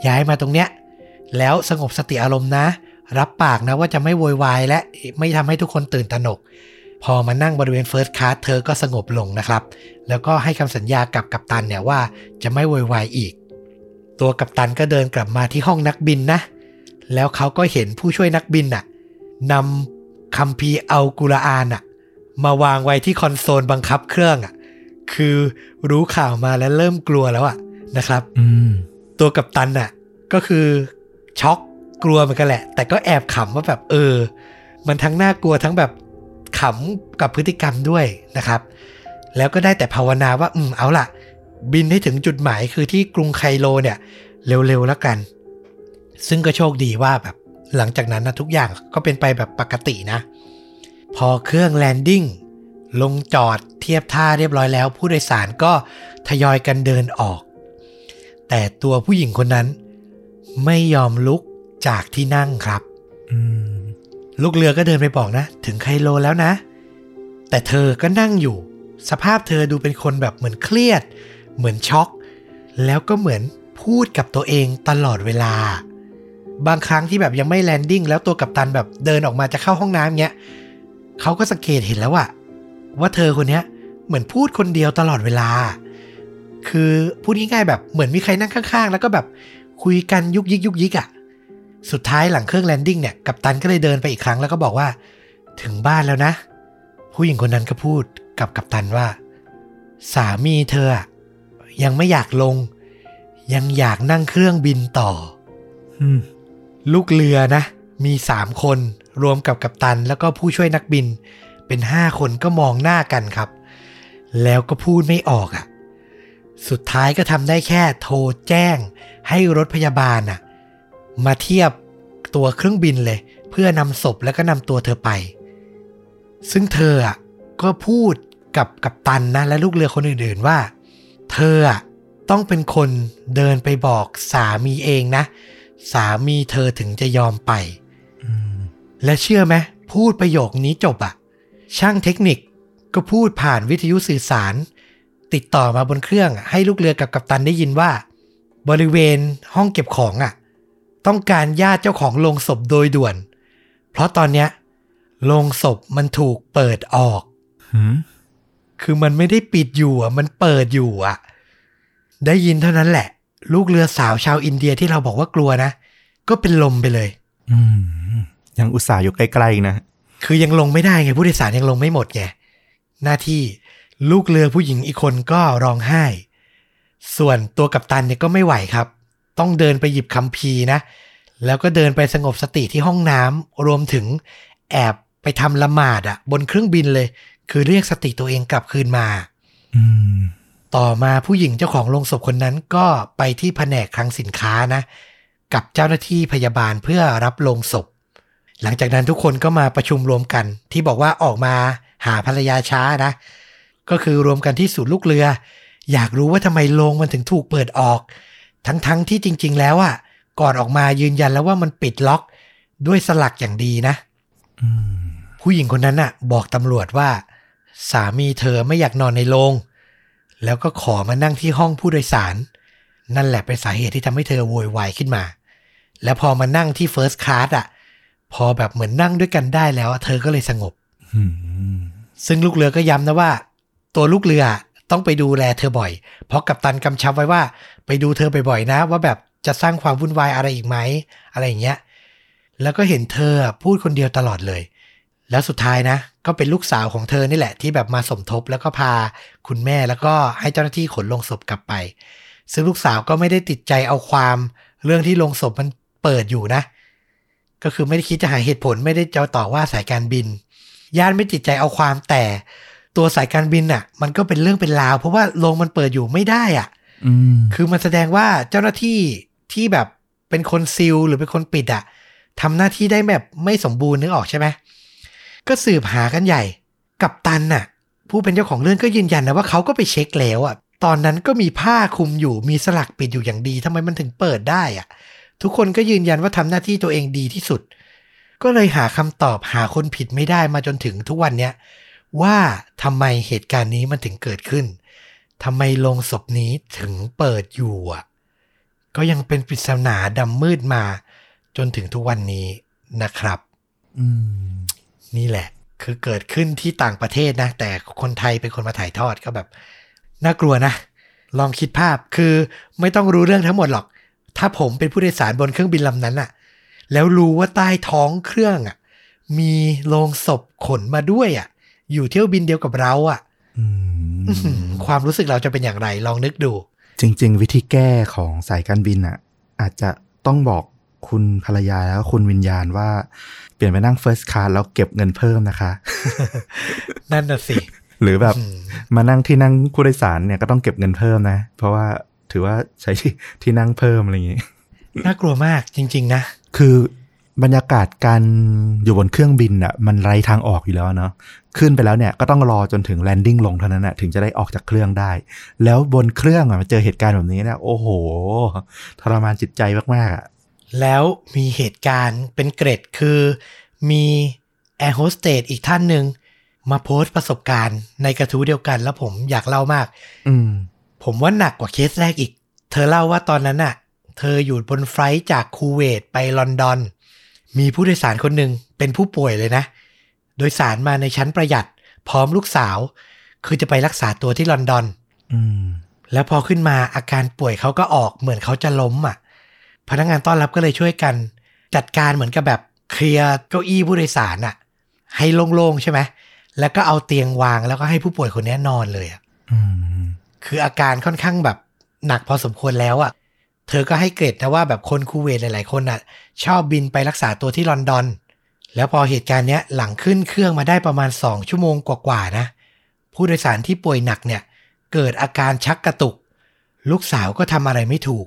ย้ายมาตรงเนี้ย แล้วสงบสติอารมณ์นะ รับปากนะว่าจะไม่โวยวายและไม่ทำให้ทุกคนตื่นตระหนก พอมานั่งบริเวณเฟิร์สคลาสเธอก็สงบลงนะครับ แล้วก็ให้คำสัญญากับกัปตันเนี่ยว่าจะไม่โวยวายอีก ตัวกัปตันก็เดินกลับมาที่ห้องนักบินนะ แล้วเขาก็เห็นผู้ช่วยนักบินน่ะนำคัมภีร์อัลกุรอานน่ะ มาวางไว้ที่คอนโซลบังคับเครื่องอะ คือรู้ข่าวมาแล้วเริ่มกลัวแล้วอะนะครับอืมตัวกัปตันน่ะ ก็คือช็อกกลัวเหมือนกันแหละ แต่ก็แอบขำว่าแบบเออ มันทั้งน่ากลัวทั้งแบบขำกับพฤติกรรมด้วยนะครับ แล้วก็ได้แต่ภาวนาว่า อืมเอาล่ะ บินให้ถึงจุดหมายคือที่กรุงไคโรเนี่ย เร็วๆแล้วกัน ซึ่งก็โชคดีว่าแบบหลังจากนั้นนะทุกอย่างก็เป็นไปแบบปกตินะ พอเครื่องแลนดิ้งลงจอดเทียบท่าเรียบร้อยแล้ว ผู้โดยสารก็ทยอยกันเดินออก แต่ตัวผู้หญิงคนนั้น ไม่ยอมลุกจากที่นั่งครับลูกเรือก็เดินไปบอกนะ ถึงไคโรแล้วนะ แต่เธอก็นั่งอยู่ สภาพเธอดูเป็นคนแบบเหมือนเครียด เหมือนช็อก แล้วก็เหมือนพูดกับตัวเองตลอดเวลา บางครั้งที่แบบยังไม่ landing แล้วตัวกัปตันแบบเดินออกมาจะเข้าห้องน้ำเงี้ยเขาก็สังเกตเห็นแล้วอะว่าเธอคนเนี้ยเหมือนพูดคนเดียวตลอดเวลา คือพูดง่ายๆแบบเหมือนมีใครนั่งข้างๆ แล้วก็แบบคุยกันยุกยิกยุกยิกอะสุดท้ายหลังเครื่องแลนดิ้งเนี่ยกัปตันก็เลยเดินไปอีกครั้งแล้วก็บอกว่า ถึงบ้านแล้วนะ ผู้หญิงคนนั้นก็พูดกับกัปตันว่า สามีเธอ ยังไม่อยากลง ยังอยากนั่งเครื่องบินต่ออืมลูกเรือนะ มีสามคน รวมกับกัปตัน แล้วก็ผู้ช่วยนักบิน เป็นห้าคนก็มองหน้ากันครับ แล้วก็พูดไม่ออกอะ่ะ สุดท้ายก็ทำได้แค่โทรแจ้ง ให้รถพยาบาลน่ะ มาเทียบตัวเครื่องบินเลย เพื่อนำศพแล้วก็นำตัวเธอไป ซึ่งเธออะก็พูดกับกัปตันนะและลูกเรือคนอื่นๆว่า เธออะต้องเป็นคนเดินไปบอกสามีเองนะ สามีเธอถึงจะยอมไปอืมและเชื่อไหมพูดประโยคนี้จบอะช่างเทคนิคก็พูดผ่านวิทยุสื่อสาร ติดต่อมาบนเครื่องให้ลูกเรือกับกัปตันได้ยินว่า บริเวณห้องเก็บของอะต้องการญาติเจ้าของโลงศพโดยด่วน เพราะตอนเนี้ยโลงศพมันถูกเปิดออกหืม คือมันไม่ได้ปิดอยู่อะ มันเปิดอยู่อะ ได้ยินเท่านั้นแหละ ลูกเรือสาวชาวอินเดียที่เราบอกว่ากลัวนะ ก็เป็นลมไปเลย อืมยังอุตส่าห์อยู่ใกล้ๆนะ คือยังลงไม่ได้ไงผู้โดยสารยังลงไม่หมดไง หน้าที่ลูกเรือผู้หญิงอีกคนก็ร้องไห้ ส่วนตัวกัปตันเนี่ยก็ไม่ไหวครับ ต้องเดินไปหยิบคัมภีร์นะ แล้วก็เดินไปสงบสติที่ห้องน้ำรวมถึงแอบไปทำละหมาดอะบนเครื่องบินเลย คือเรียกสติตัวเองกลับคืนมาอืมต่อมาผู้หญิงเจ้าของโรงศพคนนั้นก็ไปที่แผนกคลังสินค้านะ กับเจ้าหน้าที่พยาบาลเพื่อรับโรงศพ หลังจากนั้นทุกคนก็มาประชุมรวมกัน ที่บอกว่าออกมาหาภรรยาช้านะ ก็คือรวมกันที่ศูนย์ลูกเรือ อยากรู้ว่าทำไมโรงมันถึงถูกเปิดออก ทั้งๆที่จริง ๆ แล้วอะก่อนออกมายืนยันแล้วว่ามันปิดล็อกด้วยสลักอย่างดีนะอืมผู้หญิงคนนั้นน่ะ บอกตำรวจว่า สามีเธอไม่อยากนอนในโรงแล้วก็ขอมานั่งที่ห้องผู้โดยสาร นั่นแหละเป็นสาเหตุที่ทำให้เธอโวยวายขึ้นมา แล้วพอมานั่งที่ First Class อะ พอแบบเหมือนนั่งด้วยกันได้แล้ว เธอก็เลยสงบ ซึ่งลูกเรือก็ย้ำนะว่า ตัวลูกเรือต้องไปดูแลเธอบ่อย เพราะกัปตันกำชับไว้ว่า ไปดูเธอบ่อยๆนะ ว่าแบบจะสร้างความวุ่นวายอะไรอีกไหมอะไรอย่างเงี้ย แล้วก็เห็นเธอพูดคนเดียวตลอดเลย แล้วสุดท้ายนะ ก็เป็นลูกสาวของเธอนี่แหละ ที่แบบมาสมทบแล้วก็พาคุณแม่แล้วก็ให้เจ้าหน้าที่ขนลงศพกลับไป ซึ่งลูกสาวก็ไม่ได้ติดใจเอาความเรื่องที่ลงศพมันเปิดอยู่นะ ก็คือไม่ได้คิดจะหาเหตุผลไม่ได้จะต่อว่าสายการบิน ญาติไม่ติดใจเอาความแต่ตัวสายการบินน่ะ มันก็เป็นเรื่องเป็นราว เพราะว่าโรงมันเปิดอยู่ไม่ได้อะอืมคือมันแสดงว่าเจ้าหน้าที่ที่แบบเป็นคนซิลหรือเป็นคนปิดอะทำหน้าที่ได้แบบไม่สมบูรณ์นึกออกใช่ไหม ก็สืบหากันใหญ่ กับตันน่ะ ผู้เป็นเจ้าของเรื่องก็ยืนยันนะว่าเขาก็ไปเช็คแล้วอะ ตอนนั้นก็มีผ้าคลุมอยู่มีสลักปิดอยู่อย่างดีทำไมมันถึงเปิดได้อะ ทุกคนก็ยืนยันว่าทำหน้าที่ตัวเองดีที่สุด ก็เลยหาคำตอบหาคนผิดไม่ได้มาจนถึงทุกวันเนี้ยว่าทำไมเหตุการณ์นี้มันถึงเกิดขึ้นทำไมโลงศพนี้ถึงเปิดอยู่อะ ก็ยังเป็นปริศนาดำมืดมา จนถึงทุกวันนี้นะครับ อืม นี่แหละ คือเกิดขึ้นที่ต่างประเทศนะ แต่คนไทยเป็นคนมาถ่ายทอดก็แบบน่ากลัวนะ ลองคิดภาพคือไม่ต้องรู้เรื่องทั้งหมดหรอก ถ้าผมเป็นผู้โดยสารบนเครื่องบินลำนั้นอะแล้วรู้ว่าใต้ท้องเครื่องอะมีโลงศพขนมาด้วยอะอยู่เที่ยวบินเดียวกับเราอะอืมอื้อหือความรู้สึกเราจะเป็นอย่างไรลองนึกดู จริง ๆ วิธีแก้ของสายการบินอะอาจจะต้องบอกคุณภรรยาแล้วก็คุณวิญญาณว่าเป ลี่ยนไปนั่ง First Class แล้วเก็บเงินเพิ่มนะคะ นั่นน่ะสิ หรือแบบอืมมานั่งที่นั่งผู้โดยสารเนี่ยก็ต้องเก็บเงินเพิ่มนะ เพราะว่าถือว่าใช้ที่ที่นั่งเพิ่มอะไรอย่างงี้ น่ากลัวมากจริง ๆ นะ คือบรรยากาศการอยู่บนเครื่องบินอะมันไร้ทางออกอยู่แล้วเนาะขึ้นไปแล้วเนี่ยก็ต้องรอจนถึง landing ลงเท่านั้นอะถึงจะได้ออกจากเครื่องได้ แล้วบนเครื่องอะมาเจอเหตุการณ์แบบนี้เนี่ยโอ้โหทรมานจิตใจมากๆอะ แล้วมีเหตุการณ์เป็นเกรดคือมีแอร์โฮสเตสอีกท่านหนึ่งมาโพสต์ประสบการณ์ในกระทู้เดียวกัน แล้วผมอยากเล่ามาก อืม ผมว่าหนักกว่าเคสแรกอีก เธอเล่าว่าตอนนั้นน่ะ เธออยู่บน flight จากคูเวตไปลอนดอน มีผู้โดยสารคนหนึ่งเป็นผู้ป่วยเลยนะ โดยสารมาในชั้นประหยัด พร้อมลูกสาว คือจะไปรักษาตัวที่ลอนดอน อืม แล้วพอขึ้นมาอาการป่วยเขาก็ออกเหมือนเขาจะล้มอะ พนักงานต้อนรับก็เลยช่วยกัน จัดการเหมือนกับแบบเคลียร์เก้าอี้ผู้โดยสารอะให้โล่งๆใช่ไหมแล้วก็เอาเตียงวางแล้วก็ให้ผู้ป่วยคนนี้นอนเลยอะอืมคืออาการค่อนข้างแบบหนักพอสมควรแล้วอะ่ะเธอก็ให้เกรดนะว่าแบบคนคูเวตหลายๆคนอะชอบบินไปรักษาตัวที่ลอนดอน แล้วพอเหตุการณ์เนี้ยหลังขึ้นเครื่องมาได้ประมาณ2ชั่วโมงกว่าๆนะ ผู้โดยสารที่ป่วยหนักเนี่ย เกิดอาการชักกระตุก ลูกสาวก็ทำอะไรไม่ถูก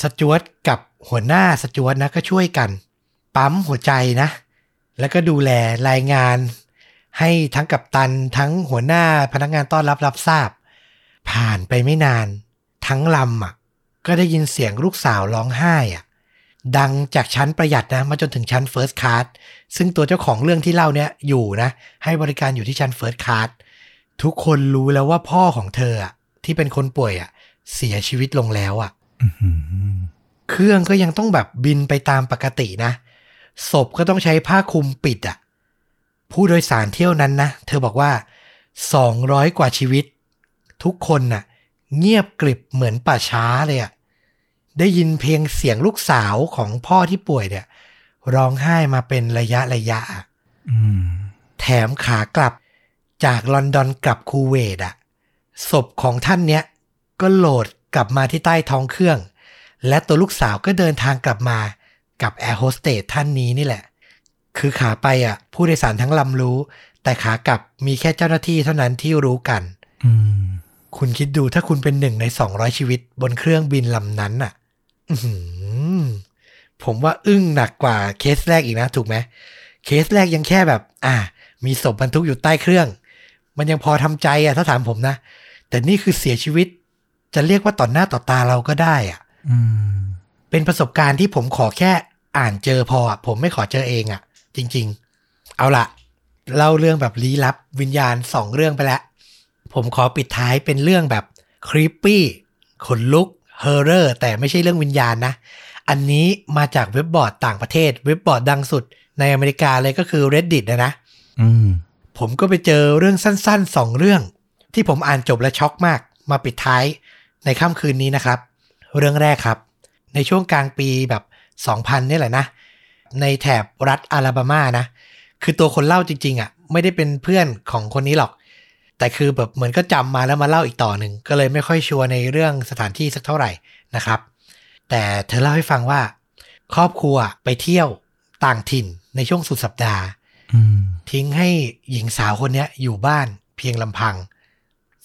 สจวตกับหัวหน้าสจวตนะก็ช่วยกัน ปั๊มหัวใจนะ แล้วก็ดูแลรายงาน ให้ทั้งกัปตันทั้งหัวหน้าพนักงานต้อนรับรับทราบ ผ่านไปไม่นาน ทั้งลำอะก็ได้ยินเสียงลูกสาวร้องไห้อะดังจากชั้นประหยัดนะมาจนถึงชั้น first class ซึ่งตัวเจ้าของเรื่องที่เล่าเนี่ยอยู่นะ ให้บริการอยู่ที่ชั้น first class ทุกคนรู้แล้วว่าพ่อของเธอที่เป็นคนป่วยอะเสียชีวิตลงแล้วอะอื้อหือ เครื่องก็ยังต้องแบบบินไปตามปกตินะ ศพก็ต้องใช้ผ้าคลุมปิดอะผู้โดยสารเที่ยวนั้นนะ เธอบอกว่า200กว่าชีวิต ทุกคนน่ะ เงียบกริบเหมือนป่าช้าเลยอะได้ยินเพียงเสียงลูกสาวของพ่อที่ป่วยเนี่ย ร้องไห้มาเป็นระยะระยะอะอืมแถมขากลับจากลอนดอนกลับคูเวตอะศพของท่านเนี้ยก็โหลด กลับมาที่ใต้ท้องเครื่อง และตัวลูกสาวก็เดินทางกลับมากับแอร์โฮสเตสท่านนี้นี่แหละ คือขาไปอะ ผู้โดยสารทั้งลำรู้ แต่ขากลับมีแค่เจ้าหน้าที่เท่านั้นที่รู้กันอืมคุณคิดดูถ้าคุณเป็นหนึ่งใน200ชีวิตบนเครื่องบินลำนั้นน่ะอื้อหือผมว่าอึ้งหนักกว่าเคสแรกอีกนะ ถูกไหมเคสแรกยังแค่แบบ อ่า มีศพบรรทุกอยู่ใต้เครื่อง มันยังพอทำใจอะถ้าถามผมนะ แต่นี่คือเสียชีวิต จะเรียกว่าต่อหน้าต่อตาเราก็ได้อะอืมเป็นประสบการณ์ที่ผมขอแค่อ่านเจอพออะผมไม่ขอเจอเองอะจริง ๆ เอาละเล่าเรื่องแบบลี้ลับวิญญาณสองเรื่องไปแล้ว ผมขอปิดท้ายเป็นเรื่องแบบ creepy ขนลุก horror แต่ไม่ใช่เรื่องวิญญาณนะ อันนี้มาจากเว็บบอร์ดต่างประเทศ เว็บบอร์ดดังสุดในอเมริกาเลยก็คือ Reddit นะนะอืมผมก็ไปเจอเรื่องสั้นๆสองเรื่อง ที่ผมอ่านจบและช็อกมาก มาปิดท้าย ในค่ำคืนนี้นะครับ เรื่องแรกครับ ในช่วงกลางปีแบบ 2000 นี่แหละนะ ในแถบรัฐอาลาบามานะ คือตัวคนเล่าจริงๆอะ ไม่ได้เป็นเพื่อนของคนนี้หรอก แต่คือแบบเหมือนก็จำมาแล้วมาเล่าอีกต่อหนึ่ง ก็เลยไม่ค่อยชัวร์ในเรื่องสถานที่สักเท่าไหร่นะครับ แต่เธอเล่าให้ฟังว่า ครอบครัวไปเที่ยวต่างถิ่นในช่วงสุดสัปดาห์อืมทิ้งให้หญิงสาวคนเนี้ยอยู่บ้านเพียงลำพัง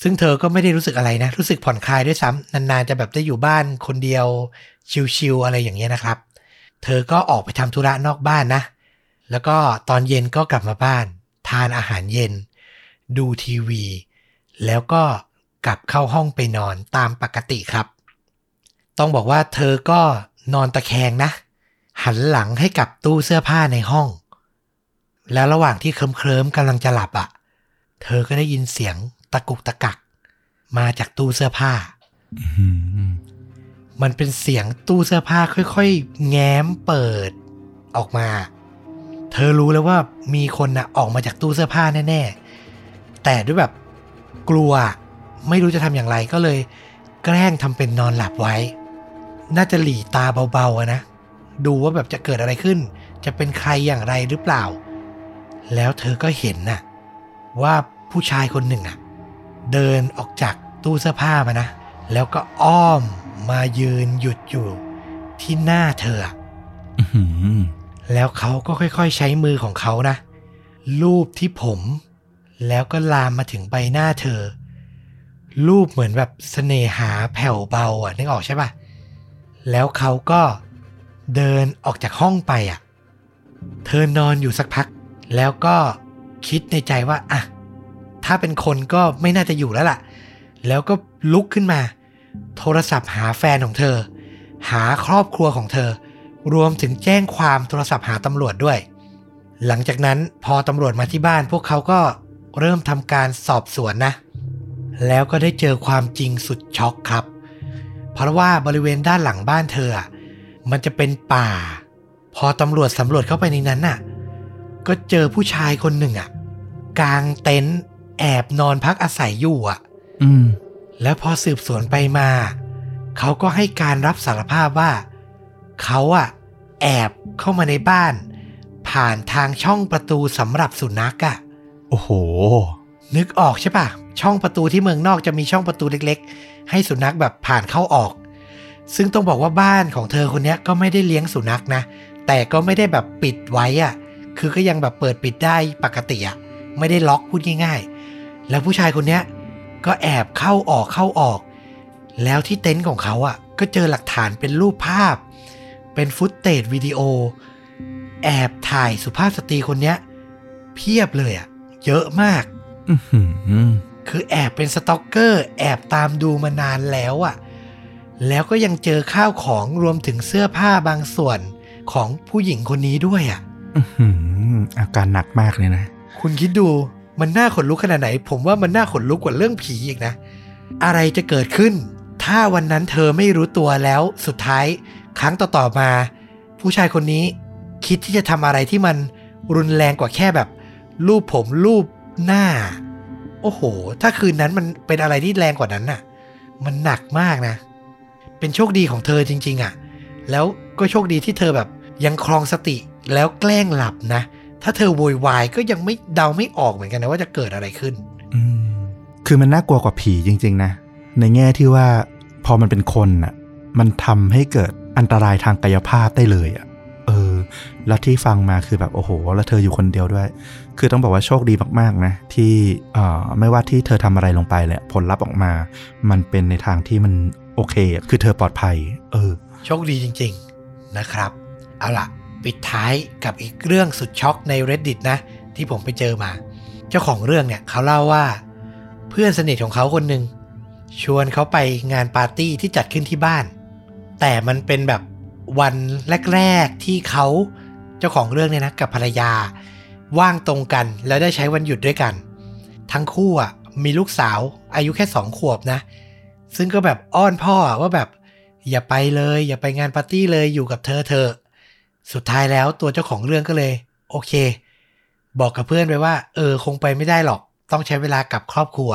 ซึ่งเธอก็ไม่ได้รู้สึกอะไรนะ รู้สึกผ่อนคลายด้วยซ้ำนานๆจะแบบได้อยู่บ้านคนเดียวชิลๆอะไรอย่างเงี้ยนะครับ เธอก็ออกไปทำธุระนอกบ้านนะ แล้วก็ตอนเย็นก็กลับมาบ้าน ทานอาหารเย็น ดูทีวี แล้วก็กลับเข้าห้องไปนอนตามปกติครับ ต้องบอกว่าเธอก็นอนตะแคงนะ หันหลังให้กับตู้เสื้อผ้าในห้อง แล้วระหว่างที่เคลิ้มๆกำลังจะหลับอะ่ะ เธอก็ได้ยินเสียง ตะกุกตะกัก มาจากตู้เสื้อผ้าอืมมันเป็นเสียงตู้เสื้อผ้าค่อยๆ แง้มเปิดออกมา เธอรู้แล้วว่ามีคนนะออกมาจากตู้เสื้อผ้าแน่ๆ แต่ด้วยแบบกลัวไม่รู้จะทำอย่างไรก็เลย แกล้งทำเป็นนอนหลับไว้ น่าจะหลีตาเบาๆอะนะ ดูว่าแบบจะเกิดอะไรขึ้น จะเป็นใครอย่างไรหรือเปล่า แล้วเธอก็เห็นน่ะ ว่าผู้ชายคนหนึ่งอะ เดินออกจากตู้เสื้อผ้ามานะ แล้วก็อ้อมมายืนหยุดอยู่ที่หน้าเธออะอืมแล้วเขาก็ค่อยๆ ใช้มือของเขานะลูบที่ผม แล้วก็ลามมาถึงใบหน้าเธอ รูปเหมือนแบบเสน่หาแผ่วเบาอะนึกออกใช่ปะแล้วเขาก็เดินออกจากห้องไปอะ เธอนอนอยู่สักพัก แล้วก็คิดในใจว่า อะ ถ้าเป็นคนก็ไม่น่าจะอยู่แล้วล่ะ แล้วก็ลุกขึ้นมา โทรศัพท์หาแฟนของเธอ หาครอบครัวของเธอ รวมถึงแจ้งความโทรศัพท์หาตำรวจด้วย หลังจากนั้นพอตำรวจมาที่บ้าน พวกเขาก็เริ่มทำการสอบสวนนะ แล้วก็ได้เจอความจริงสุดช็อกครับ เพราะว่าบริเวณด้านหลังบ้านเธอมันจะเป็นป่า พอตำรวจสำรวจเข้าไปในนั้นน่ะ ก็เจอผู้ชายคนหนึ่งอะกางเต็นท์ แอบนอนพักอาศัยอยู่อะ อืม แล้วพอสืบสวนไปมา เขาก็ให้การรับสารภาพว่า เขาอะแอบเข้ามาในบ้าน ผ่านทางช่องประตูสำหรับสุนัขอะโอ้โห นึกออกใช่ปะช่องประตูที่เมืองนอกจะมีช่องประตูเล็ก ๆ ให้สุนัขแบบผ่านเข้าออก ซึ่งต้องบอกว่าบ้านของเธอคนเนี้ยก็ไม่ได้เลี้ยงสุนัขนะ แต่ก็ไม่ได้แบบปิดไว้อะคือก็ยังแบบเปิดปิดได้ปกติอะไม่ได้ล็อกพูดง่ายๆ แล้วผู้ชายคนเนี้ยก็แอบเข้าออกเข้าออก แล้วที่เต็นท์ของเขาอะ ก็เจอหลักฐานเป็นรูปภาพ เป็น footage วิดีโอ แอบถ่ายสุภาพสตรีคนเนี้ย เพียบเลยอะ เยอะมากอือหือคือแอบเป็น stalker แอบตามดูมานานแล้วอะ แล้วก็ยังเจอข้าวของรวมถึงเสื้อผ้าบางส่วนของผู้หญิงคนนี้ด้วยอะอื้อหืออาการหนักมากเลยนะ คุณคิดดู มันน่าขนลุกขนาดไหน ผมว่ามันน่าขนลุกกว่าเรื่องผีอีกนะ อะไรจะเกิดขึ้น ถ้าวันนั้นเธอไม่รู้ตัวแล้วสุดท้ายครั้งต่อๆมา ผู้ชายคนนี้คิดที่จะทำอะไรที่มันรุนแรงกว่าแค่แบบ รูปผมรูปหน้า โอ้โห ถ้าคืนนั้นมันเป็นอะไรที่แรงกว่านั้นน่ะ มันหนักมากนะ เป็นโชคดีของเธอจริง ๆอะ แล้วก็โชคดีที่เธอแบบยังครองสติแล้วแกล้งหลับนะ ถ้าเธอโวยวายก็ยังไม่เดาไม่ออกเหมือนกันนะว่าจะเกิดอะไรขึ้นอืมคือมันน่ากลัวกว่าผีจริง ๆ นะ ในแง่ที่ว่าพอมันเป็นคนน่ะ มันทำให้เกิดอันตรายทางกายภาพได้เลยอะ เออ แล้วที่ฟังมาคือแบบโอ้โห แล้วเธออยู่คนเดียวด้วย คือต้องบอกว่าโชคดีมากๆนะ ที่เอ่อไม่ว่าที่เธอทำอะไรลงไปเนี่ยผลลัพธ์ออกมา มันเป็นในทางที่มันโอเคอะคือเธอปลอดภัย เออ โชคดีจริง ๆ นะครับ เอาล่ะ ปิดท้ายกับอีกเรื่องสุดช็อกใน reddit นะ ที่ผมไปเจอมา เจ้าของเรื่องเนี่ยเขาเล่าว่า เพื่อนสนิทของเขาคนหนึ่งชวนเขาไปงานปาร์ตี้ที่จัดขึ้นที่บ้าน แต่มันเป็นแบบวันแรก ๆ ที่เขาเจ้าของเรื่องเนี่ยนะกับภรรยา ว่างตรงกันแล้วได้ใช้วันหยุดด้วยกัน ทั้งคู่อะมีลูกสาวอายุแค่สองขวบนะ ซึ่งก็แบบอ้อนพ่อว่าแบบ อย่าไปเลย อย่าไปงานปาร์ตี้เลยอยู่กับเธอเธอ สุดท้ายแล้วตัวเจ้าของเรื่องก็เลย โอเค บอกกับเพื่อนไปว่า เออคงไปไม่ได้หรอก ต้องใช้เวลากับครอบครัว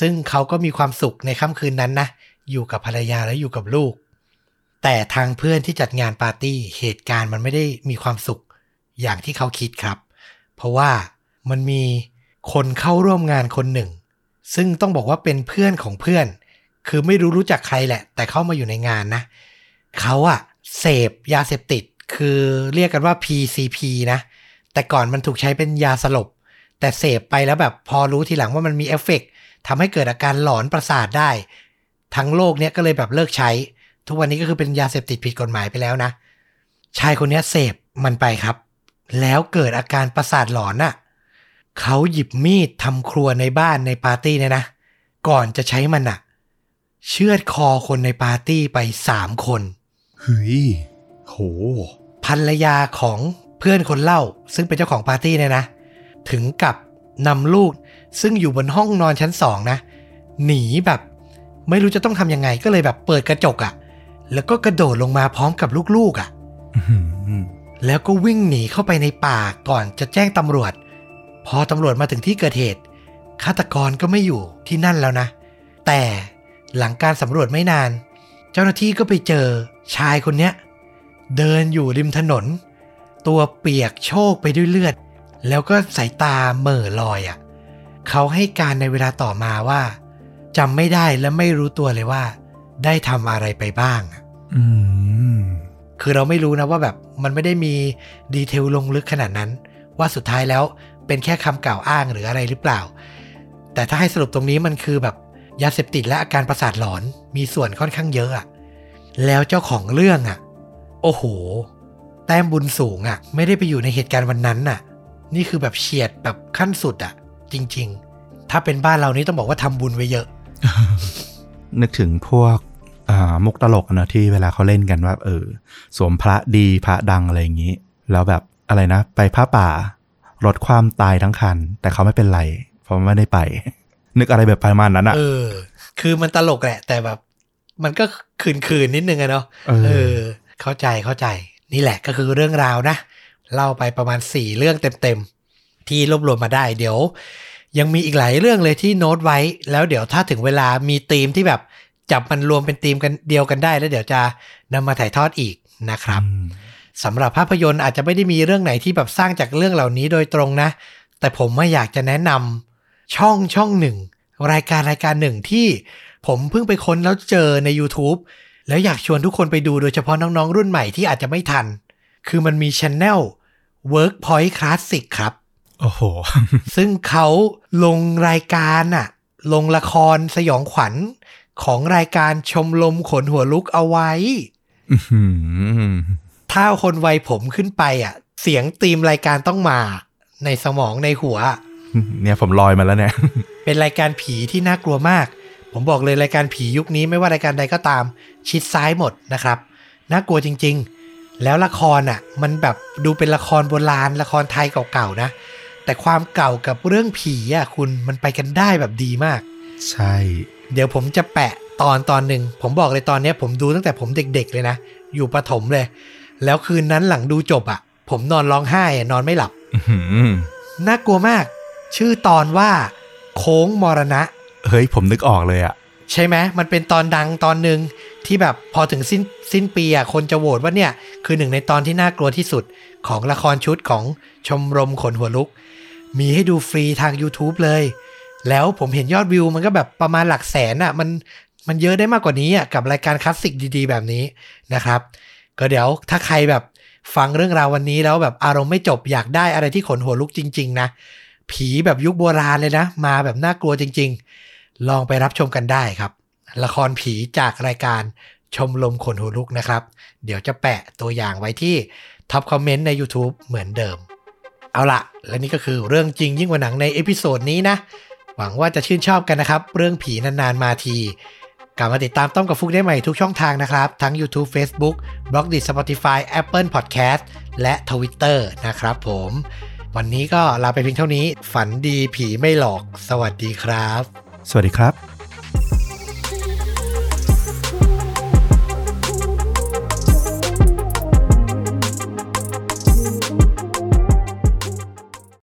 ซึ่งเขาก็มีความสุขในค่ำคืนนั้นนะอยู่กับภรรยาและอยู่กับลูก แต่ทางเพื่อนที่จัดงานปาร์ตี้เหตุการณ์มันไม่ได้มีความสุขอย่างที่เขาคิดครับ เพราะว่ามันมีคนเข้าร่วมงานคนหนึ่ง ซึ่งต้องบอกว่าเป็นเพื่อนของเพื่อน คือไม่รู้รู้จักใครแหละ แต่เข้ามาอยู่ในงานนะ เขาอะเสพยาเสพติด คือเรียกกันว่า PCP นะ แต่ก่อนมันถูกใช้เป็นยาสลบ แต่เสพไปแล้วแบบพอรู้ทีหลังว่ามันมีเอฟเฟกต์ทำให้เกิดอาการหลอนประสาทได้ ทั้งโลกเนี้ยก็เลยแบบเลิกใช้ ทุกวันนี้ก็คือเป็นยาเสพติดผิดกฎหมายไปแล้วนะ ชายคนนี้เสพมันไปครับ แล้วเกิดอาการประสาทหลอนน่ะเขาหยิบมีดทำครัวในบ้านในปาร์ตี้เนี่ยนะ ก่อนจะใช้มันน่ะ เชือดคอคนในปาร์ตี้ไปสามคนเฮ้ยโห รรยาของเพื่อนคนเล่า ซึ่งเป็นเจ้าของปาร์ตี้เนี่ยนะ ถึงกับนำลูกซึ่งอยู่บนห้องนอนชั้นสองนะ หนีแบบ ไม่รู้จะต้องทำยังไงก็เลยแบบเปิดกระจกอะ่ะ แล้วก็กระโดดลงมาพร้อมกับลูกๆอะ่ะอื้อหือแล้วก็วิ่งหนีเข้าไปในป่าก่อนจะแจ้งตำรวจ พอตำรวจมาถึงที่เกิดเหตุฆาตกรก็ไม่อยู่ที่นั่นแล้วนะ แต่หลังการสำรวจไม่นาน เจ้าหน้าที่ก็ไปเจอชายคนเนี้ย เดินอยู่ริมถนน ตัวเปียกโชกไปด้วยเลือด แล้วก็สายตาเหม่อลอยอะ่ะเขาให้การในเวลาต่อมาว่าจำไม่ได้และไม่รู้ตัวเลยว่า ได้ทำอะไรไปบ้างอะอืมคือเราไม่รู้นะว่าแบบมันไม่ได้มีดีเทลลงลึกขนาดนั้น ว่าสุดท้ายแล้วเป็นแค่คำกล่าวอ้างหรืออะไรหรือเปล่า แต่ถ้าให้สรุปตรงนี้มันคือแบบยาเสพติดและอาการประสาทหลอนมีส่วนค่อนข้างเยอะอะแล้วเจ้าของเรื่องอะ โอ้โห แต้มบุญสูงอะไม่ได้ไปอยู่ในเหตุการณ์วันนั้นน่ะ นี่คือแบบเฉียดแบบขั้นสุดอะจริง ๆ ถ้าเป็นบ้านเรานี่ต้องบอกว่าทำบุญไว้เยอะ นึกถึงพวกอ่ามุกตลกอะเนอะที่เวลาเขาเล่นกันว่า เออ สวมพระดีพระดังอะไรอย่างนี้ แล้วแบบอะไรนะ ไปพระป่ารถความตายทั้งคัน แต่เขาไม่เป็นไร เพราะไม่ได้ไป นึกอะไรแบบประมาณนั้นอะเออ คือมันตลกแหละ แต่แบบ มันก็คืนคืนๆนิดนึงอะเนาะเออ เออเข้าใจเข้าใจ นี่แหละก็คือเรื่องราวนะ เล่าไปประมาณสี่เรื่องเต็มๆ ที่รวบรวมมาได้เดี๋ยว ยังมีอีกหลายเรื่องเลยที่โน้ตไว้ แล้วเดี๋ยวถ้าถึงเวลามีธีมที่แบบจับมันรวมเป็นธีมกันเดียวกันได้ แล้วเดี๋ยวจะนำมาถ่ายทอดอีกนะครับอืมสำหรับภาพยนตร์อาจจะไม่ได้มีเรื่องไหนที่แบบสร้างจากเรื่องเหล่านี้โดยตรงนะ แต่ผมไม่อยากจะแนะนำช่องช่องหนึ่ง รายการรายการหนึ่งที่ผมเพิ่งไปค้นแล้วเจอใน YouTube แล้วอยากชวนทุกคนไปดูโดยเฉพาะน้องๆ รุ่นใหม่ที่อาจจะไม่ทัน คือมันมีช anel Workpoint Classic ครับ โอ้โห ซึ่งเขาลงรายการอะลงละครสยองขวัญของรายการชมรมขนหัวลุกเอาไว้อื้อหือถ้าคนวัยผมขึ้นไปอะ เสียงตีมรายการต้องมาในสมองในหัว เนี่ยผมลอยมาแล้วเนี่ย เป็นรายการผีที่น่ากลัวมาก ผมบอกเลยรายการผียุคนี้ไม่ว่ารายการใดก็ตาม ชิดซ้ายหมดนะครับ น่ากลัวจริง ๆ แล้วละครอะ มันแบบดูเป็นละครโบราณละครไทยเก่าๆนะ แต่ความเก่ากับเรื่องผีอะคุณมันไปกันได้แบบดีมาก ใช่ เดี๋ยวผมจะแปะตอนตอนหนึ่งผมบอกเลยตอนเนี้ยผมดูตั้งแต่ผมเด็ก ๆ เลยนะ อยู่ประถมเลย แล้วคืนนั้นหลังดูจบอะ ผมนอนร้องไห้อะนอนไม่หลับอื้อหือน่ากลัวมาก ชื่อตอนว่า โค้งมรณะ เฮ้ยผมนึกออกเลยอะ ใช่ไหมมันเป็นตอนดังตอนหนึ่งที่แบบพอถึงสิ้นสิ้นปีอะคนจะโหวตว่าเนี่ย คือหนึ่งในตอนที่น่ากลัวที่สุดของละครชุดของชมรมขนหัวลุก มีให้ดูฟรีทาง YouTube เลย แล้วผมเห็นยอดวิวมันก็แบบประมาณหลักแสนอะมันมันเยอะได้มากกว่านี้อะกับรายการคลาสสิกดีๆ แบบนี้นะครับ ก็เดี๋ยวถ้าใครแบบฟังเรื่องราววันนี้แล้วแบบอารมณ์ไม่จบอยากได้อะไรที่ขนหัวลุกจริง ๆ นะ ผีแบบยุคโบราณเลยนะ มาแบบน่ากลัวจริง ๆ ลองไปรับชมกันได้ครับ ละครผีจากรายการชมรมขนหัวลุกนะครับ เดี๋ยวจะแปะตัวอย่างไว้ที่ top comment ใน YouTube เหมือนเดิม เอาละและนี่ก็คือเรื่องจริงยิ่งกว่าหนังใน episode นี้นะ หวังว่าจะชื่นชอบกันนะครับ เรื่องผีนานๆมาทีกลับมาติดตามต้อมกับฟลุกได้ใหม่ทุกช่องทางนะครับ ทั้ง YouTube Facebook b l o g d i t Spotify Apple Podcast และ Twitter นะครับผม วันนี้ก็ลาไปเพียงเท่านี้ ฝันดีผีไม่หลอก สวัสดีครับ สวัสดีครับ